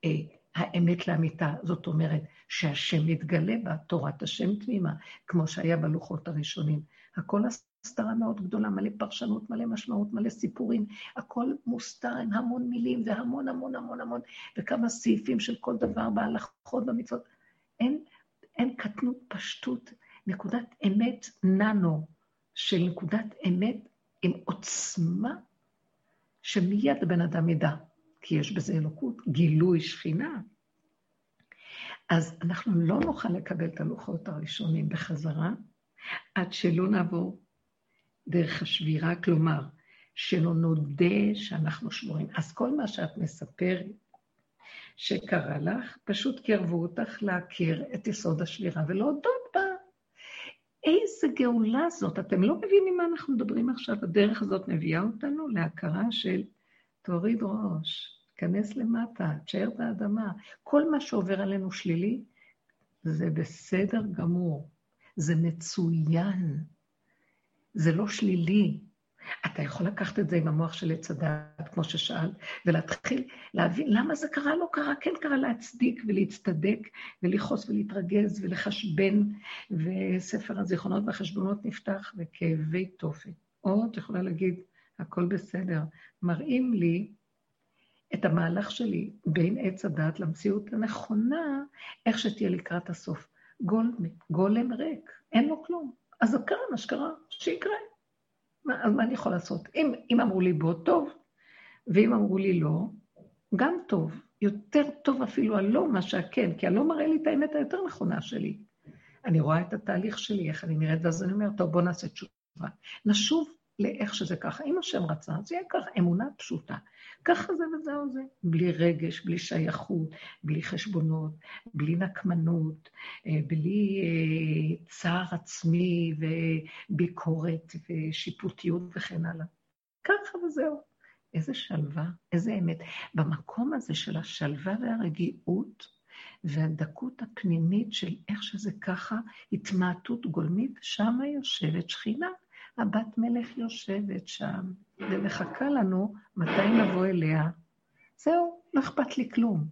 אה, האמת לאמיתה. זאת אומרת שהשם מתגלה בה, תורת השם תמימה, כמו שהיה בלוחות הראשונים. הכל הסתרה מאוד גדולה, מלא פרשנות, מלא משמעות, מלא סיפורים, הכל מוסתר עם המון מילים והמון המון המון המון, וכמה סעיפים של כל דבר בהלכות, במצוות. אין, אין קטנות, פשטות, נקודת אמת ננו של נקודת אמת עם עוצמה שמיד הבן אדם ידע, כי יש בזה אלוקות, גילוי שכינה. אז אנחנו לא נוכל לקבל את הלוחות הראשונים בחזרה, עד שלא נעבור דרך השבירה, כלומר, שלא נודה שאנחנו שבורים. אז כל מה שאת מספרת שקרה לך, פשוט קרבו אותך להכיר את יסוד השבירה ולהודות בה. איזה גאולה זאת. אתם לא מבינים מה אנחנו מדברים עכשיו. הדרך הזאת מביאה אותנו להכרה של תוריד ראש, כנס למטה, תשאר באדמה. כל מה שעובר עלינו שלילי, זה בסדר גמור. זה מצוין. זה לא שלילי. אתה יכול לקחת את זה עם המוח של עץ הדעת, כמו ששאלת, ולהתחיל להבין למה זה קרה, לא קרה, כן קרה, להצדיק ולהצטדק ולכעוס ולהתרגז ולחשבן, וספר הזיכרונות והחשבונות נפתח, וכאבי תופת. או את יכולה להגיד, הכל בסדר. מראים לי את המהלך שלי בין עץ הדעת למציאות הנכונה, איך שתהיה לקראת הסוף. גול, גולם ריק, אין לו כלום. אז זה קרה מה שקרה, שיקרה. מה, אז מה אני יכול לעשות? אם, אם אמרו לי בוא, טוב, ואם אמרו לי לא, גם טוב. יותר טוב אפילו הלא מאשר כן, כי הלא מראה לי את האמת היותר נכונה שלי. אני רואה את התהליך שלי, איך אני נראית, ואז אני אומרת, טוב, בוא נעשה תשובה. נשוב לאיך שזה ככה. אם השם רצה, זה יהיה ככה, אמונה פשוטה. ככה זה וזהו זה. בלי רגש, בלי שייכות, בלי חשבונות, בלי נקמנות, אה, בלי אה, צער עצמי וביקורת ושיפוטיות וכן הלאה. ככה וזהו. איזה שלווה, איזה אמת. במקום הזה של השלווה והרגיעות והדקות הפנימית של איך שזה ככה, התמעטות גולמית, שמה יושבת שכינה. הבת מלך יושבת שם ומחכה לנו מתי נבוא אליה. זהו, לא אכפת לי כלום.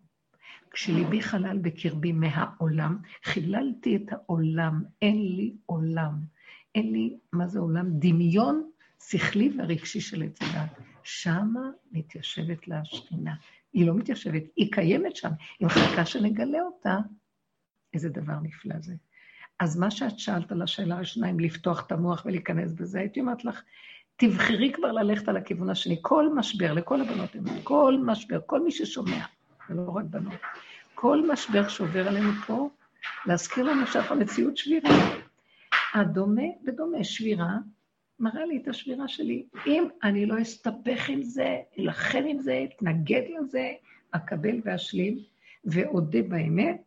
כשליבי חלל בקרבי מהעולם, חיללתי את העולם, אין לי עולם. אין לי, מה זה עולם? דמיון שכלי ורגשי של עץ. שמה מתיישבת לה השכינה. היא לא מתיישבת, היא קיימת שם. היא מחכה שנגלה אותה, איזה דבר נפלא זה. אז מה שאת שאלת על השאלה הראשונה, אם לפתוח את המוח ולהיכנס בזה, הייתי אומרת לך, תבחרי כבר ללכת על הכיוון השני. כל משבר, לכל הבנות, כל משבר, כל מי ששומע, ולא רק בנות, כל משבר שעובר עלינו פה, להזכיר לנו שאנחנו מציאות שבירה. הדומה בדומה, שבירה, מראה לי את השבירה שלי. אם אני לא אסתבך עם זה, אלחם עם זה, אתנגד לזה, אקבל ואשלים, ואודה באמת,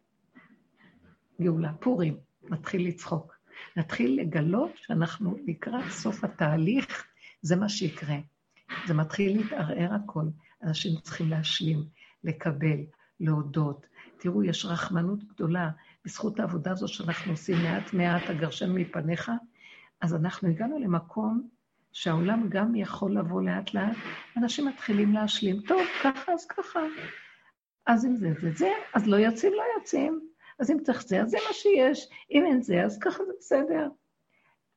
גאולה. פורים. נתחיל לצחוק. נתחיל לגלות שאנחנו לקראת סוף התהליך, זה מה שיקרה. זה מתחיל להתערער הכל. אנשים צריכים להשלים, לקבל, להודות. תראו, יש רחמנות גדולה בזכות העבודה הזו שאנחנו עושים מעט מעט, הגרשן מפניך, אז אנחנו הגענו למקום שהעולם גם יכול לבוא לאט לאט, אנשים מתחילים להשלים. טוב, ככה אז ככה. אז אם זה זה זה, אז לא יוצאים, לא יוצאים. אז אם צריך זה, אז זה מה שיש. אם אין זה, אז ככה זה בסדר.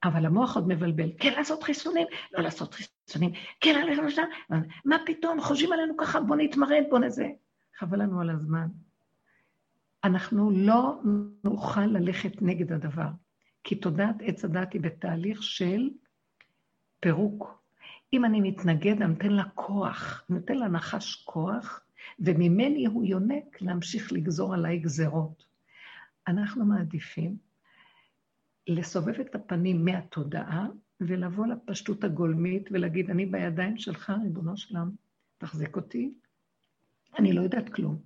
אבל המוח עוד מבלבל. כן לעשות חיסונים, לא לעשות חיסונים, כן ללכת לשם, מה פתאום, חושבים עלינו ככה, בוא נתמרד, בוא נזה. חבל לנו על הזמן. אנחנו לא נוכל ללכת נגד הדבר, כי תודעת עץ הדת היא בתהליך של פירוק. אם אני מתנגד, אני נותן לה כוח, נותן לנחש כוח, וממני הוא יונק להמשיך לגזור עליי גזרות. אנחנו מעדיפים לסובב את הפנים מהתודעה ולבוא לפשטות הגולמית ולהגיד, אני בידיים שלך, ריבונו שלם, תחזיק אותי, אני לא יודעת כלום.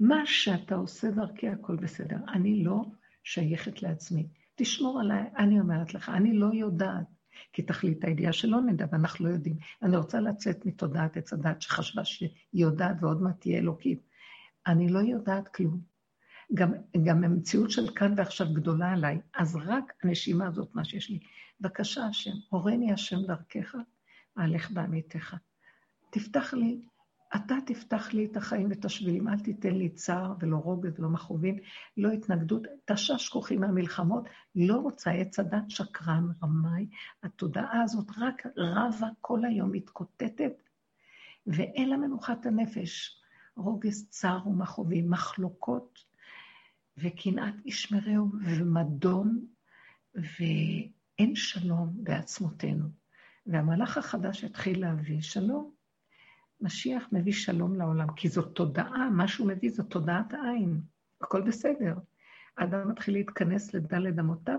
מה שאתה עושה דרכי, הכל בסדר. אני לא שייכת לעצמי. תשמור עליי, אני אומרת לך, אני לא יודעת. כי תכלית הידיעה שלא נדע, ואנחנו לא יודעים. אני רוצה לצאת מתודעת עץ הדת שחשבה שהיא יודעת ועוד מעט תהיה אלוקית. אני לא יודעת כלום. גם, גם המציאות של כאן ועכשיו גדולה עליי, אז רק הנשימה הזאת, מה שיש לי. בבקשה, השם, הורני השם דרכך, אהלך בעמיתך. תפתח לי, אתה תפתח לי את החיים ואת השבילים, אל תיתן לי צער ולא רוגז ולא מכאובים, לא התנגדות, תשש כוחי מהמלחמות, לא רוצה עץ הדת שקרן, רמאי. התודעה הזאת רק רבה כל היום, מתקוטטת, ואין לה מנוחת הנפש. רוגז, צער ומכאובים, מחלוקות וקנאת איש מרעהו ומדון, ואין שלום בעצמותינו. והמהלך החדש התחיל להביא שלום. משיח מביא שלום לעולם, כי זו תודעה, מה שהוא מביא זו תודעת העין, הכל בסדר. האדם מתחיל להתכנס לדלת אמותיו,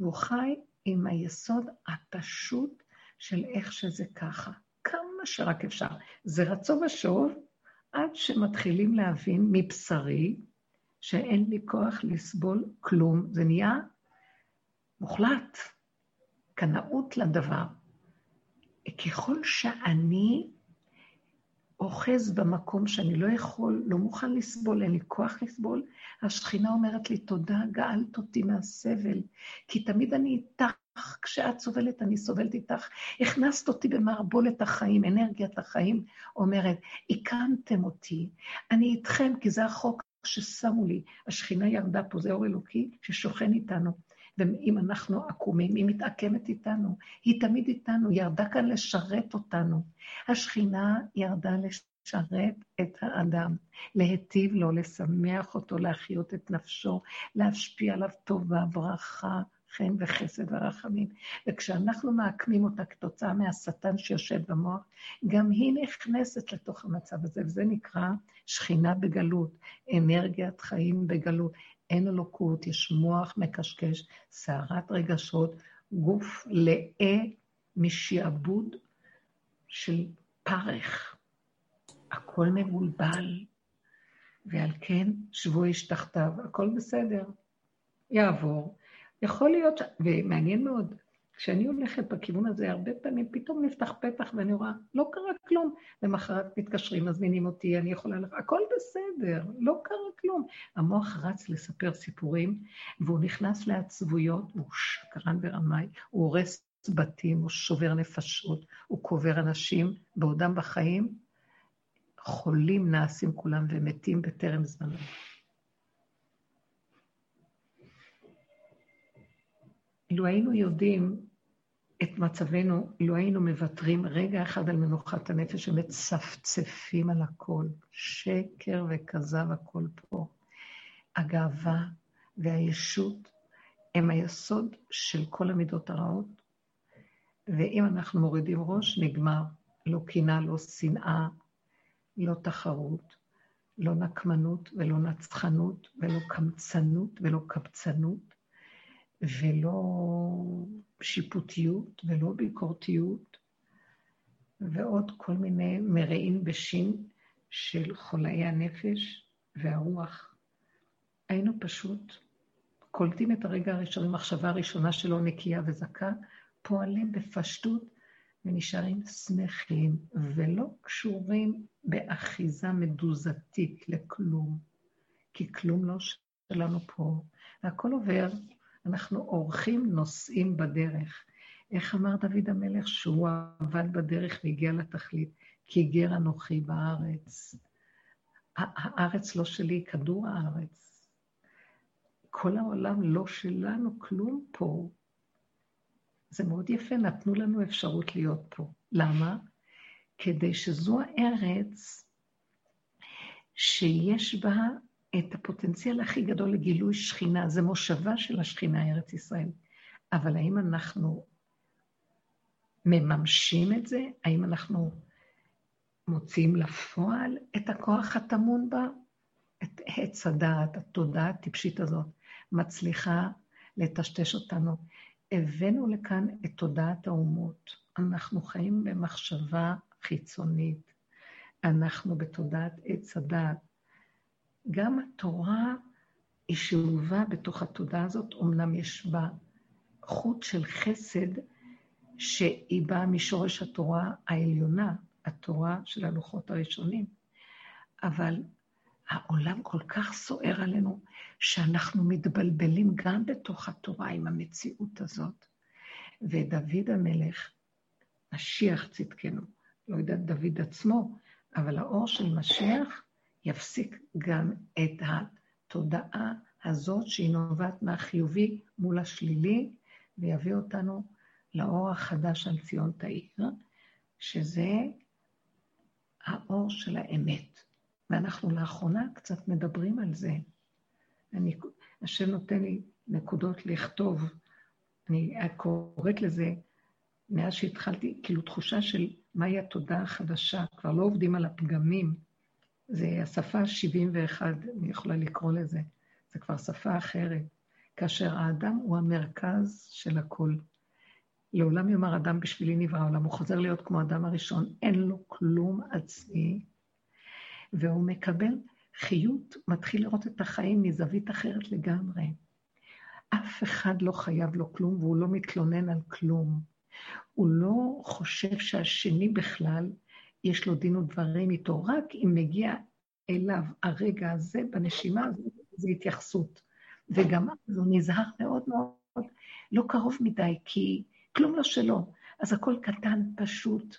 והוא חי עם היסוד הפשוט של איך שזה ככה, כמה שרק אפשר. זה רצו ושוב עד שמתחילים להבין מבשרי שאין לי כוח לסבול כלום. זה נהיה מוחלט, קנאות לדבר. ככל שאני אוחז במקום שאני לא יכול, לא מוכן לסבול, אין לי כוח לסבול, השכינה אומרת לי, תודה, גאלת אותי מהסבל, כי תמיד אני איתך, כשאת סובלת, אני סובלת איתך. הכנסת אותי במערבולת החיים, אנרגיית החיים אומרת, הקמתם אותי, אני איתכם, כי זה החוק ששמו לי. השכינה ירדה פה, זה אור אלוקי ששוכן איתנו. ואם אנחנו עקומים, היא מתעקמת איתנו. היא תמיד איתנו, ירדה כאן לשרת אותנו. השכינה ירדה לשרת את האדם, להיטיב לו, לשמח אותו, להחיות את נפשו, להשפיע עליו טובה, ברכה, חן וחסד ורחמים. וכשאנחנו מעקמים אותה כתוצאה מהשטן שיושב במוח, גם היא נכנסת לתוך המצב הזה, וזה נקרא שכינה בגלות, אנרגיית חיים בגלות. אין אלוקות, יש מוח מקשקש, סערת רגשות, גוף לאה משעבוד של פרך. הכל מבולבל, ועל כן שבו איש תחתיו, הכל בסדר, יעבור. יכול להיות, ומעניין מאוד, כשאני הולכת בכיוון הזה, הרבה פעמים פתאום נפתח פתח ואני רואה, לא קרה כלום. למחרת מתקשרים, מזמינים אותי, אני יכולה לך, הכל בסדר, לא קרה כלום. המוח רץ לספר סיפורים, והוא נכנס לעצבויות, הוא שקרן ברמאי, הוא הורס בתים, הוא שובר נפשות, הוא קובר אנשים בעודם בחיים. חולים נעשים כולם ומתים בטרם זמנם. אילו היינו יודעים את מצבנו, אילו היינו מוותרים רגע אחד על מנוחת הנפש ומצפצפים על הכל, שקר וכזב הכל פה. הגאווה והישות הם היסוד של כל המידות הרעות, ואם אנחנו מורידים ראש, נגמר. לא קינה, לא שנאה, לא תחרות, לא נקמנות ולא נצחנות ולא קמצנות ולא קבצנות ולא שיפוטיות ולא ביקורתיות, ועוד כל מיני מרעים בשין של חולאי הנפש והרוח. היינו פשוט קולטים את הרגע הראשון, המחשבה הראשונה שלו נקייה וזכה, פועלים בפשטות ונשארים שמחים ולא קשורים באחיזה מדוזתית לכלום, כי כלום לא שלנו פה, והכל עובר אנחנו אורחים נוסעים בדרך. איך אמר דוד המלך שהוא עבד בדרך והגיע לתכלית? כי גר אנוכי בארץ. הארץ לא שלי, כדור הארץ. כל העולם לא שלנו, כלום פה. זה מאוד יפה, נתנו לנו אפשרות להיות פה. למה? כדי שזו הארץ שיש בה את הפוטנציאל הכי גדול לגילוי שכינה, זה מושבה של השכינה ארץ ישראל. אבל האם אנחנו מממשים את זה? האם אנחנו מוציאים לפועל את הכוח הטמון בה? את עץ הדעת, התודעה הטיפשית הזאת, מצליחה לטשטש אותנו. הבאנו לכאן את תודעת האומות. אנחנו חיים במחשבה חיצונית. אנחנו בתודעת עץ הדעת. גם התורה היא שאובה בתוך התודעה הזאת, אמנם יש בה חוט של חסד שהיא באה משורש התורה העליונה, התורה של הלוחות הראשונים. אבל העולם כל כך סוער עלינו, שאנחנו מתבלבלים גם בתוך התורה עם המציאות הזאת. ודוד המלך משיח צדקנו. לא יודעת דוד עצמו, אבל האור של משיח יפסיק גם את התודעה הזאת שהיא נובעת מהחיובי מול השלילי, ויביא אותנו לאור החדש על ציון תאיר, שזה האור של האמת. ואנחנו לאחרונה קצת מדברים על זה. אני, השם נותן לי נקודות לכתוב. אני קוראת לזה, מאז שהתחלתי, כאילו תחושה של מהי התודעה החדשה, כבר לא עובדים על הפגמים. זה השפה ה-71, אני יכולה לקרוא לזה. זה כבר שפה אחרת. כאשר האדם הוא המרכז של הכל. לעולם יאמר אדם בשבילי נברא העולם, הוא חוזר להיות כמו אדם הראשון, אין לו כלום עצמי, והוא מקבל חיות, מתחיל לראות את החיים מזווית אחרת לגמרי. אף אחד לא חייב לו כלום והוא לא מתלונן על כלום. הוא לא חושב שהשני בכלל, יש לו דין ודברים איתו, רק אם מגיע אליו הרגע הזה, בנשימה הזאת, זו התייחסות. וגם אז הוא נזהר מאוד מאוד, לא קרוב מדי, כי כלום לא שלו. אז הכל קטן, פשוט,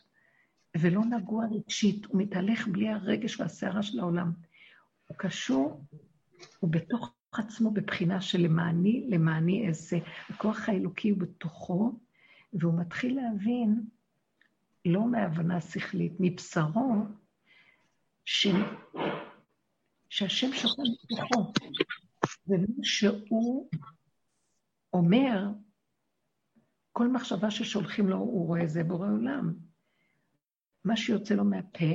ולא נגוע רגשית. הוא מתהלך בלי הרגש והסערה של העולם. הוא קשור, הוא בתוך עצמו בבחינה של למעני, למעני אעשה. הכוח האלוקי הוא בתוכו, והוא מתחיל להבין, לא מהבנה שכלית, מבשרו, ש... שהשם שוכן בתוכו, ומה שהוא אומר, כל מחשבה ששולחים לו, הוא רואה זה בורא עולם. מה שיוצא לו מהפה,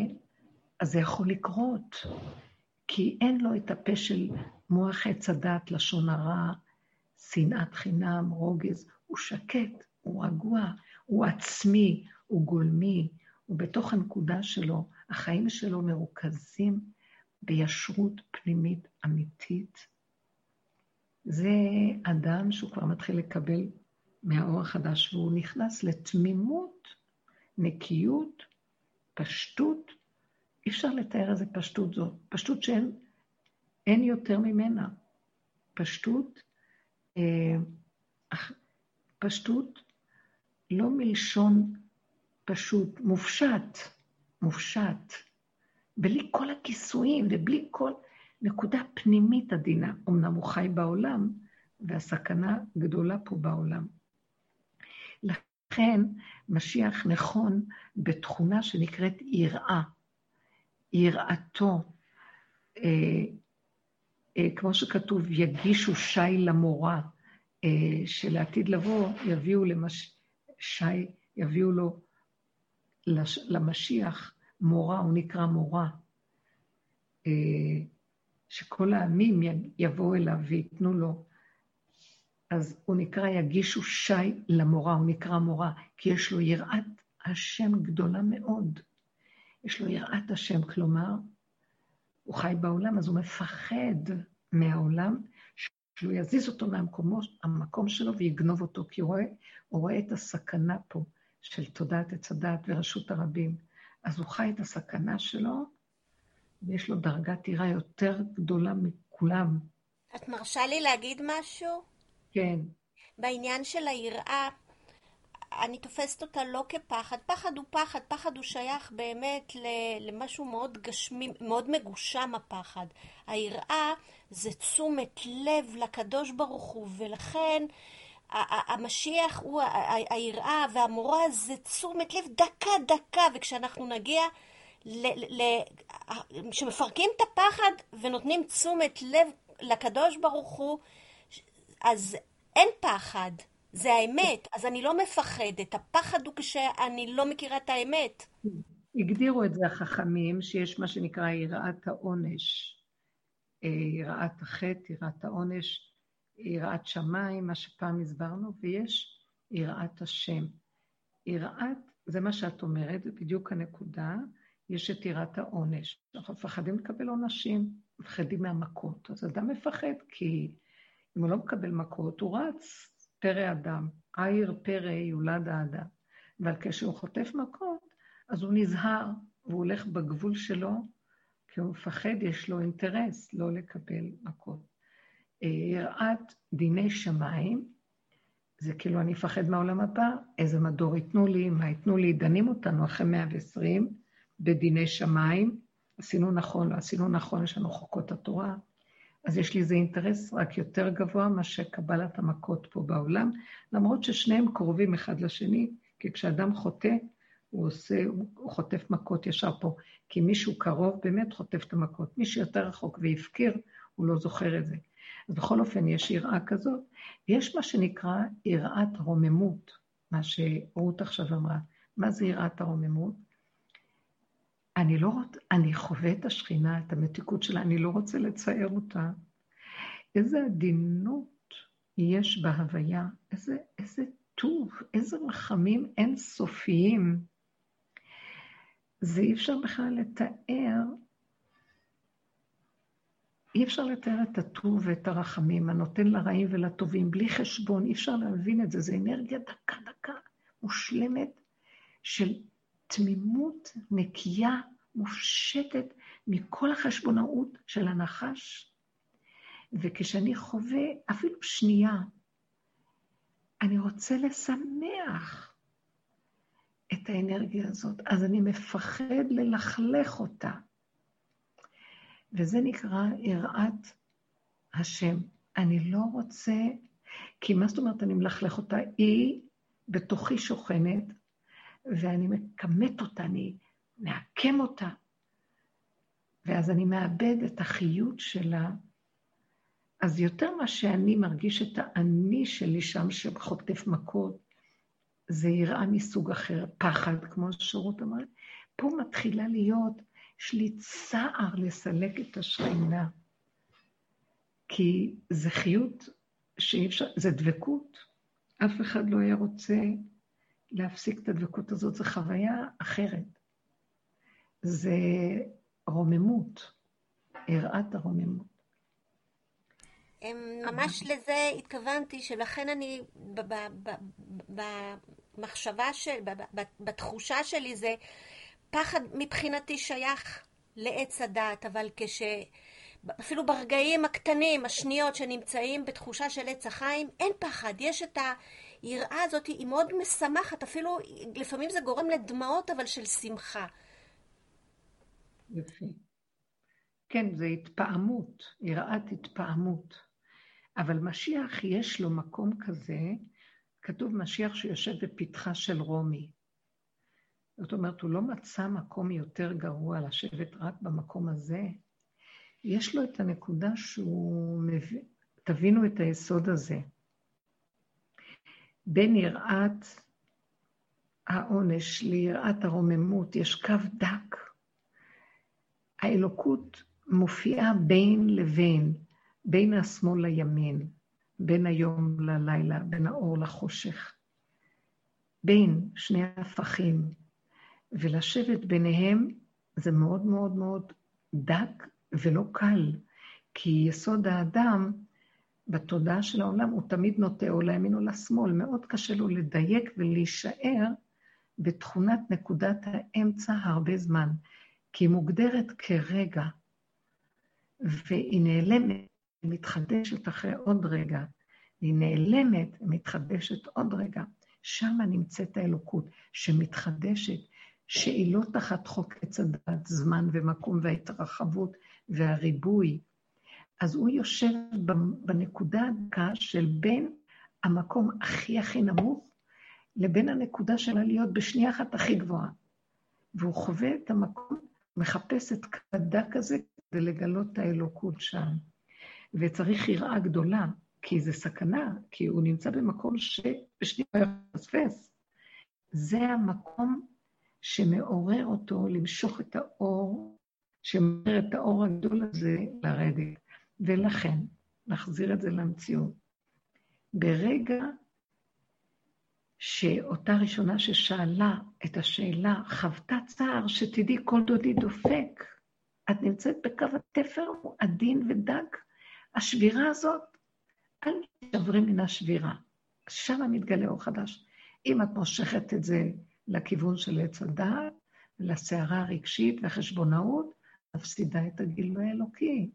אז זה יכול לקרות, כי אין לו את הפה של מוח עץ הדת, לשון הרע, שנאת חינם, רוגז. הוא שקט, הוא רגוע, הוא עצמי, הוא גולמי, הוא בתוך הנקודה שלו. החיים שלו מרוכזים בישרות פנימית אמיתית. זה אדם שהוא כבר מתחיל לקבל מהאור החדש, והוא נכנס לתמימות, נקיות, פשטות. אי אפשר לתאר איזה פשטות זאת. פשטות שאין אין יותר ממנה. פשטות, אה, פשטות לא מלשון פשוט, מופשט, מופשט, בלי כל הכיסויים ובלי כל נקודה פנימית עדינה. אמנם הוא חי בעולם, והסכנה גדולה פה בעולם. לכן משיח נכון בתכונה שנקראת יראה, יראתו. אה, אה, כמו שכתוב, יגישו שי למורה, אה, שלעתיד לבוא יביאו למש... שי, יביאו לו. למשיח מורה, הוא נקרא מורה. אה, שכל העמים יבואו אליו וייתנו לו אז הוא נקרא יגישו שי למורה, הוא נקרא מורה, כי יש לו יראת השם גדולה מאוד. יש לו יראת השם, כלומר, הוא חי בעולם, אז הוא מפחד מהעולם, שהוא יזיז אותו מהמקום שלו ויגנוב אותו, כי הוא רואה, הוא רואה את הסכנה פה של תודעת עץ הדת ורשות הרבים. אז הוא חי את הסכנה שלו, ויש לו דרגת יראה יותר גדולה מכולם. את מרשה לי להגיד משהו? כן. בעניין של היראה, אני תופסת אותה לא כפחד. פחד הוא פחד, פחד הוא שייך באמת למשהו מאוד גשמי, מאוד מגושם הפחד. היראה זה תשומת לב לקדוש ברוך הוא, ולכן המשיח הוא היראה והמורה זה תשומת לב דקה דקה, וכשאנחנו נגיע, כשמפרקים את הפחד ונותנים תשומת לב לקדוש ברוך הוא, אז אין פחד, זה האמת, אז אני לא מפחדת. הפחד הוא כשאני לא מכירה את האמת. הגדירו את זה החכמים, שיש מה שנקרא יראת העונש. אה, יראת החטא, יראת העונש, יראת שמיים, מה שפעם הסברנו, ויש יראת השם. יראת, זה מה שאת אומרת, זה בדיוק הנקודה, יש את יראת העונש. אנחנו מפחדים לקבל עונשים, מפחדים מהמכות. אז אדם מפחד כי אם הוא לא מקבל מכות, הוא רץ פרא אדם. עיר פרא יולד האדם. אבל כשהוא חוטף מכות, אז הוא נזהר, והוא הולך בגבול שלו, כי הוא מפחד, יש לו אינטרס לא לקבל מכות. יראת דיני שמיים, זה כאילו אני אפחד מהעולם הבא, איזה מדור ייתנו לי, מה ייתנו לי, דנים אותנו אחרי 120 בדיני שמיים, עשינו נכון, לא עשינו נכון, יש לנו חוקות התורה, אז יש לי איזה אינטרס רק יותר גבוה מאשר קבלת המכות פה בעולם, למרות ששניהם קרובים אחד לשני, כי כשאדם חוטא, הוא עושה, הוא חוטף מכות ישר פה, כי מישהו קרוב באמת חוטף את המכות. מי שיותר רחוק והפקיר, הוא לא זוכר את זה. אז בכל אופן, יש יראה כזאת. יש מה שנקרא יראת רוממות, מה שרות עכשיו אמרה. מה זה יראת הרוממות? אני לא רוצה, אני חווה את השכינה, את המתיקות שלה, אני לא רוצה לצייר אותה. איזה עדינות יש בהוויה, איזה, איזה טוב, איזה רחמים אינסופיים. זה אי אפשר בכלל לתאר, אי אפשר לתאר את הטוב ואת הרחמים, הנותן לרעים ולטובים, בלי חשבון, אי אפשר להבין את זה, זה אנרגיה דקה דקה, מושלמת, של תמימות נקייה, מופשטת מכל החשבונאות של הנחש. וכשאני חווה אפילו שנייה, אני רוצה לשמח את האנרגיה הזאת, אז אני מפחד ללכלך אותה. וזה נקרא יראת השם. אני לא רוצה, כי מה זאת אומרת אני מלכלך אותה? היא בתוכי שוכנת, ואני מכמת אותה, אני מעקם אותה, ואז אני מאבד את החיות שלה. אז יותר מה שאני מרגיש את האני שלי שם שחוטף מכות, זה יראה מסוג אחר, פחד, כמו שרות אמרת. פה מתחילה להיות, יש לי צער לסלק את השכינה. כי זה חיות שאי אפשר, זה דבקות. אף אחד לא היה רוצה להפסיק את הדבקות הזאת, זו חוויה אחרת. זה רוממות, יראת הרוממות. ממש לזה התכוונתי, שלכן אני, במחשבה של, בתחושה שלי זה, פחד מבחינתי שייך לעץ הדעת, אבל כש... אפילו ברגעים הקטנים, השניות שנמצאים בתחושה של עץ החיים, אין פחד, יש את היראה הזאת, היא מאוד משמחת, אפילו לפעמים זה גורם לדמעות, אבל של שמחה. יפה. כן, זה התפעמות, יראת התפעמות. אבל משיח יש לו מקום כזה, כתוב משיח שיושב בפתחה של רומי. זאת אומרת, הוא לא מצא מקום יותר גרוע לשבת רק במקום הזה. יש לו את הנקודה שהוא מבין, תבינו את היסוד הזה. בין יראת העונש ליראת הרוממות יש קו דק. האלוקות מופיעה בין לבין, בין השמאל לימין, בין היום ללילה, בין האור לחושך. בין שני הפכים, ולשבת ביניהם זה מאוד מאוד מאוד דק ולא קל, כי יסוד האדם בתודעה של העולם הוא תמיד נוטה או לימין או לשמאל, מאוד קשה לו לדייק ולהישאר בתכונת נקודת האמצע הרבה זמן. כי היא מוגדרת כרגע, והיא נעלמת, היא מתחדשת אחרי עוד רגע. היא נעלמת, מתחדשת עוד רגע. שם נמצאת האלוקות, שמתחדשת, שהיא לא תחת חוק עץ הדת, זמן ומקום וההתרחבות והריבוי. אז הוא יושב בנקודה הדקה של בין המקום הכי הכי נמוך לבין הנקודה שלה להיות בשנייה אחת הכי גבוהה. והוא חווה את המקום מחפש את הדק הזה כדי לגלות את האלוקות שם. וצריך יראה גדולה, כי זה סכנה, כי הוא נמצא במקום שבשנייה הוא יפספס. זה המקום שמעורר אותו למשוך את האור, שמעורר את האור הגדול הזה לרדת. ולכן, נחזיר את זה למציאות. ברגע שאותה ראשונה ששאלה את השאלה, חוותה צער, שתדעי, כל דודי דופק. את נמצאת בקו התפר, עדין ודק. השבירה הזאת, אל תשברי מן השבירה. שם מתגלה אור חדש. אם את מושכת את זה לכיוון של עץ הדעת, לסערה הרגשית והחשבונאות, מפסידה את הגילוי האלוקי.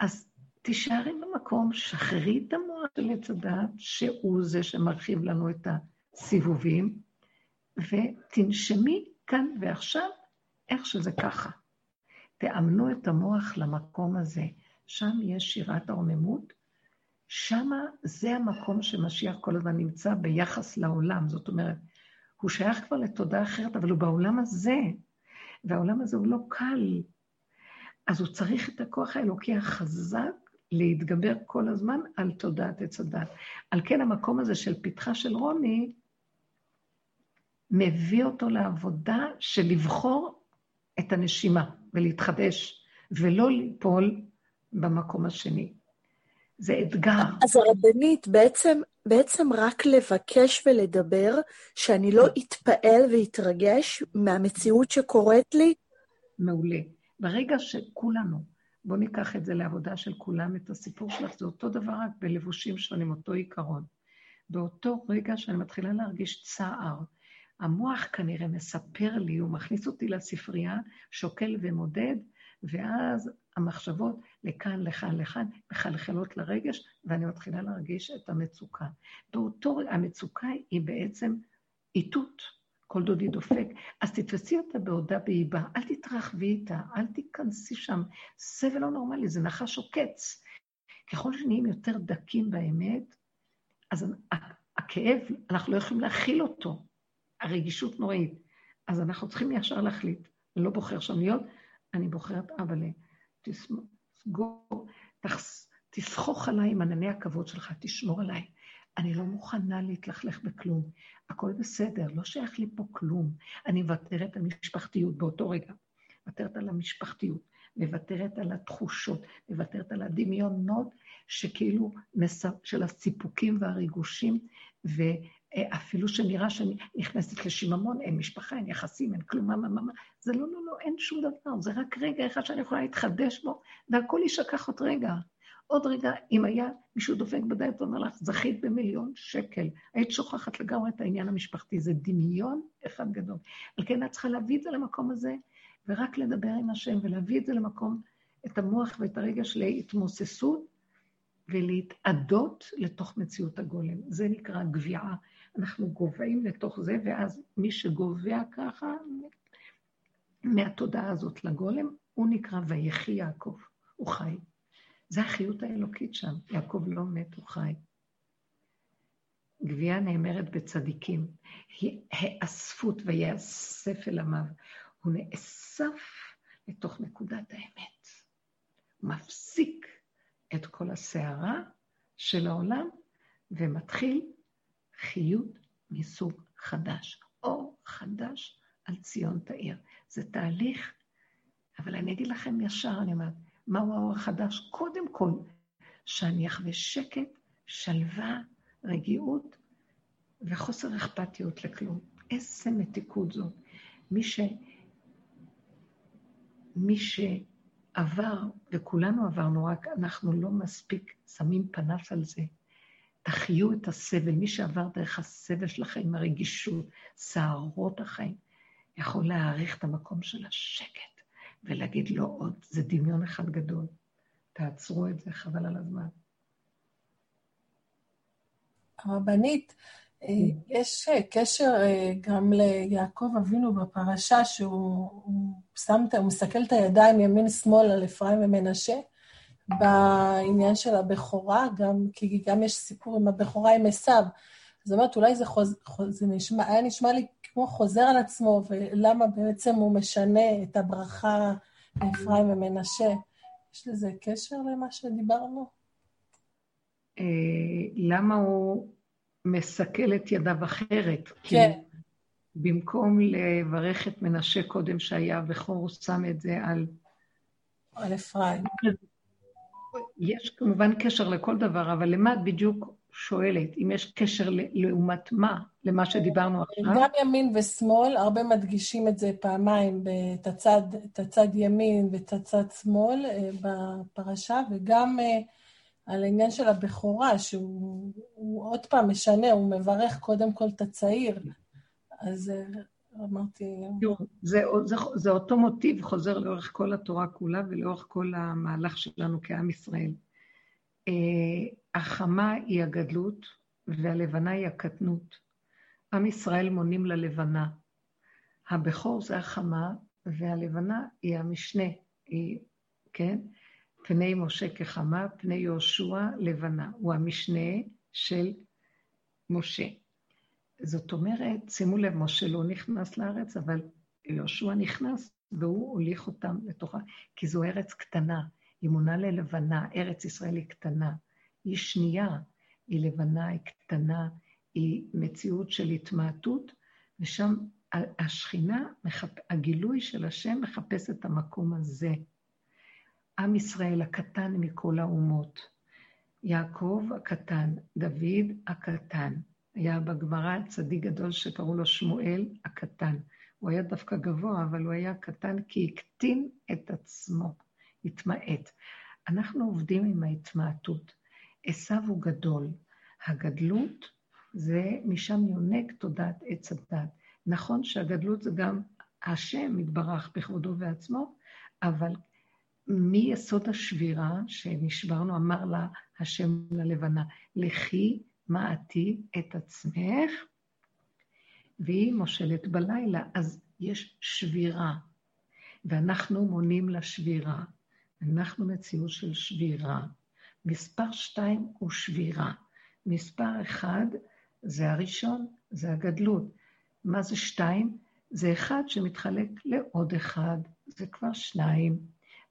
אז תישארי במקום, שחררי את המוח של עץ הדעת, שהוא זה שמרחיב לנו את הסיבובים, ותנשמי כאן ועכשיו איך שזה ככה. תאמנו את המוח למקום הזה. שם יש שירת הרוממות, שם זה המקום שמשיח כל הזמן נמצא ביחס לעולם. זאת אומרת, הוא שייך כבר לתודעה אחרת, אבל הוא בעולם הזה, והעולם הזה הוא לא קל. אז הוא צריך את הכוח האלוקי החזק להתגבר כל הזמן על תודעת עץ הדת. על כן המקום הזה של פתחה של רוני, מביא אותו לעבודה של לבחור את הנשימה ולהתחדש, ולא ליפול במקום השני. זה אתגר. אז הרבנית, בעצם, בעצם רק לבקש ולדבר, שאני לא אתפעל ואתרגש מהמציאות שקורית לי? מעולה. ברגע שכולנו, בואו ניקח את זה לעבודה של כולם, את הסיפור שלך, זה אותו דבר רק בלבושים שונים, אותו עיקרון. באותו רגע שאני מתחילה להרגיש צער, המוח כנראה מספר לי, הוא מכניס אותי לספרייה, שוקל ומודד, ואז המחשבות לכאן, לכאן, לכאן, מחלחלות לרגש, ואני מתחילה להרגיש את המצוקה. באותו, המצוקה היא בעצם איתות, כל דודי דופק. אז תתפסי אותה בעודה באיבה, אל תתרחבי איתה, אל תיכנסי שם. סבל לא נורמלי, זה נחש עוקץ. ככל שנהיים יותר דקים באמת, אז הכאב, אנחנו לא יכולים להכיל אותו. הרגישות נוראית. אז אנחנו צריכים ישר להחליט. אני לא בוחר שם להיות, אני בוחרת אבאלה. תסגור, תסחוך עליי עם ענני הכבוד שלך, תשמור עליי. אני לא מוכנה להתלכלך בכלום. הכל בסדר, לא שייך לי פה כלום. אני מוותרת על משפחתיות באותו רגע. מוותרת על המשפחתיות, מוותרת על התחושות, מוותרת על הדמיונות שכאילו, של הסיפוקים והריגושים, אפילו שנראה שאני נכנסת לשיממון, אין משפחה, אין יחסים, אין כלום, מה, מה, מה, זה לא, לא, לא, אין שום דבר, זה רק רגע אחד שאני יכולה להתחדש בו, והכל יישכח עוד רגע. עוד רגע, אם היה מישהו דופק בדלת ואומר לך, זכית במיליון שקל, היית שוכחת לגמרי את העניין המשפחתי, זה דמיון אחד גדול. על כן את צריכה להביא את זה למקום הזה, ורק לדבר עם השם, ולהביא את זה למקום, את המוח ואת הרגש להתמוססות, ולהתאדות לתוך מציאות הגולם. זה נקרא גביעה. אנחנו גובעים לתוך זה, ואז מי שגובע ככה, מהתודעה הזאת לגולם, הוא נקרא ויחי יעקב, הוא חי. זה החיות האלוקית שם, יעקב לא מת, הוא חי. גבייה נאמרת בצדיקים, היא האספות ויאסף אל עמיו. הוא נאסף לתוך נקודת האמת. מפסיק את כל הסערה של העולם ומתחיל חיות מסוג חדש, אור חדש על ציון תאיר. זה תהליך, אבל אני אגיד לכם ישר, אני אומרת, מהו האור החדש? קודם כל, שאני אחווה שקט, שלווה, רגיעות וחוסר אכפתיות לכלום. איזה מתיקות זאת. מי ש... מי שעבר, וכולנו עברנו, רק אנחנו לא מספיק שמים פנס על זה, תחיו את הסבל. מי שעבר דרך הסבל של החיים, הרגישות, סערות החיים, יכול להעריך את המקום של השקט ולהגיד לו עוד, זה דמיון אחד גדול. תעצרו את זה, חבל על הזמן. הרבנית, אה, יש קשר אה, גם ליעקב אבינו בפרשה, שהוא שם, הוא מסתכל את הידיים ימין-שמאל על אפרים ומנשה, בעניין של הבכורה, גם, כי גם יש סיפור עם הבכורה עם עשיו. זאת אומרת, אולי זה, חוז, זה נשמע, היה נשמע לי כמו חוזר על עצמו, ולמה בעצם הוא משנה את הברכה לאפרים ומנשה. יש לזה קשר למה שדיברנו? אה, למה הוא מסכל את ידיו אחרת? כן. במקום לברך את מנשה קודם שהיה בכור, הוא שם את זה על... על אפרים. יש כמובן קשר לכל דבר, אבל למה את בדיוק שואלת? אם יש קשר לעומת מה? למה שדיברנו עכשיו? גם ימין ושמאל, הרבה מדגישים את זה פעמיים, את הצד, ימין ואת הצד שמאל אה, בפרשה, וגם אה, על העניין של הבכורה, שהוא עוד פעם משנה, הוא מברך קודם כל את הצעיר. אז אה, אמרתי... זה, זה, זה אותו מוטיב חוזר לאורך כל התורה כולה ולאורך כל המהלך שלנו כעם ישראל. החמה היא הגדלות והלבנה היא הקטנות. עם ישראל מונים ללבנה. הבכור זה החמה והלבנה היא המשנה, היא, כן? פני משה כחמה, פני יהושע לבנה. הוא המשנה של משה. זאת אומרת, שימו לב, משה לא נכנס לארץ, אבל יהושע נכנס והוא הוליך אותם לתוכה, כי זו ארץ קטנה, היא מונה ללבנה, ארץ ישראל היא קטנה. היא שנייה, היא לבנה, היא קטנה, היא מציאות של התמעטות, ושם השכינה, הגילוי של השם מחפש את המקום הזה. עם ישראל הקטן מכל האומות. יעקב הקטן, דוד הקטן. היה בגמרא צדיק גדול שקראו לו שמואל הקטן. הוא היה דווקא גבוה, אבל הוא היה קטן כי הקטין את עצמו, התמעט. אנחנו עובדים עם ההתמעטות. עשו הוא גדול. הגדלות זה משם יונק תודעת עץ הדת. נכון שהגדלות זה גם השם יתברך בכבודו ועצמו, אבל מיסוד השבירה שנשברנו, אמר לה השם ללבנה, לכי מעטי את עצמך, והיא מושלת בלילה, אז יש שבירה, ואנחנו מונים לשבירה. אנחנו מציאות של שבירה. מספר שתיים הוא שבירה. מספר אחד זה הראשון, זה הגדלות. מה זה שתיים? זה אחד שמתחלק לעוד אחד, זה כבר שניים.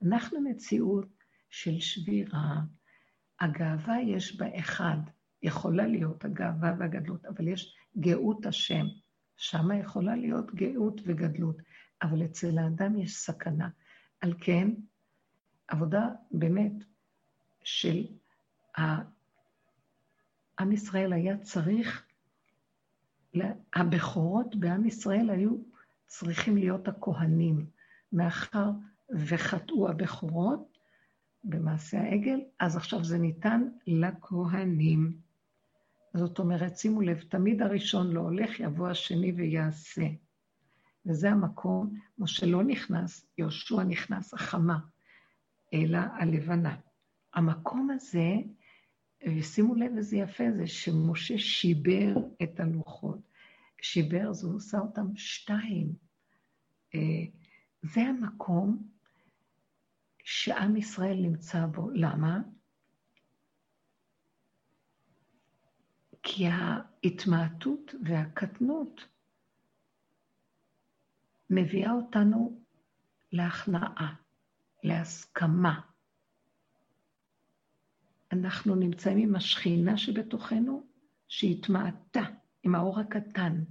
אנחנו מציאות של שבירה. הגאווה יש בה אחד, יכולה להיות הגאווה והגדלות, אבל יש גאות השם. שם יכולה להיות גאות וגדלות, אבל אצל האדם יש סכנה. על כן, עבודה באמת של עם ישראל היה צריך, הבכורות בעם ישראל היו צריכים להיות הכהנים, מאחר וחטאו הבכורות במעשה העגל, אז עכשיו זה ניתן לכהנים. זאת אומרת, שימו לב, תמיד הראשון לא הולך, יבוא השני ויעשה. וזה המקום, משה לא נכנס, יהושע נכנס, החמה, אלא הלבנה. המקום הזה, ושימו לב איזה יפה זה, שמשה שיבר את הלוחות. שיבר זה עושה אותם שתיים. אה, זה המקום שעם ישראל נמצא בו. למה? כי ההתמעטות והקטנות מביאה אותנו להכנעה, להסכמה. אנחנו נמצאים עם השכינה שבתוכנו, שהתמעטה עם האור הקטן.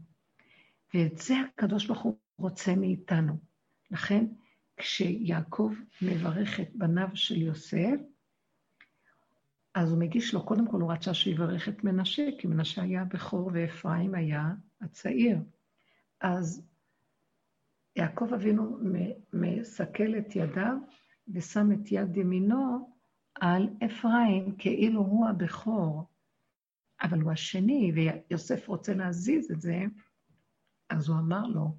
ואת זה הקדוש ברוך הוא רוצה מאיתנו. לכן, כשיעקב מברך את בניו של יוסף, אז הוא מגיש לו, קודם כל הוא רצה שיברך את מנשה, כי מנשה היה הבכור ואפרים היה הצעיר. אז יעקב אבינו מסכל את ידיו ושם את יד ימינו על אפרים, כאילו הוא הבכור, אבל הוא השני, ויוסף רוצה להזיז את זה, אז הוא אמר לו,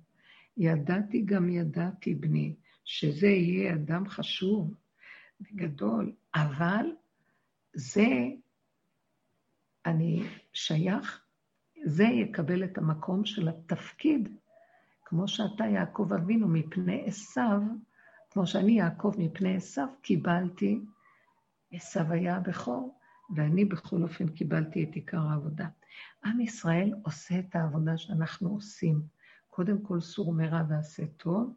ידעתי גם ידעתי, בני, שזה יהיה אדם חשוב וגדול, אבל זה, אני שייך, זה יקבל את המקום של התפקיד, כמו שאתה, יעקב אבינו, מפני עשיו, כמו שאני, יעקב, מפני עשיו, קיבלתי, עשיו היה הבכור, ואני בכל אופן קיבלתי את עיקר העבודה. עם ישראל עושה את העבודה שאנחנו עושים. קודם כל סור מרע ועשה טוב,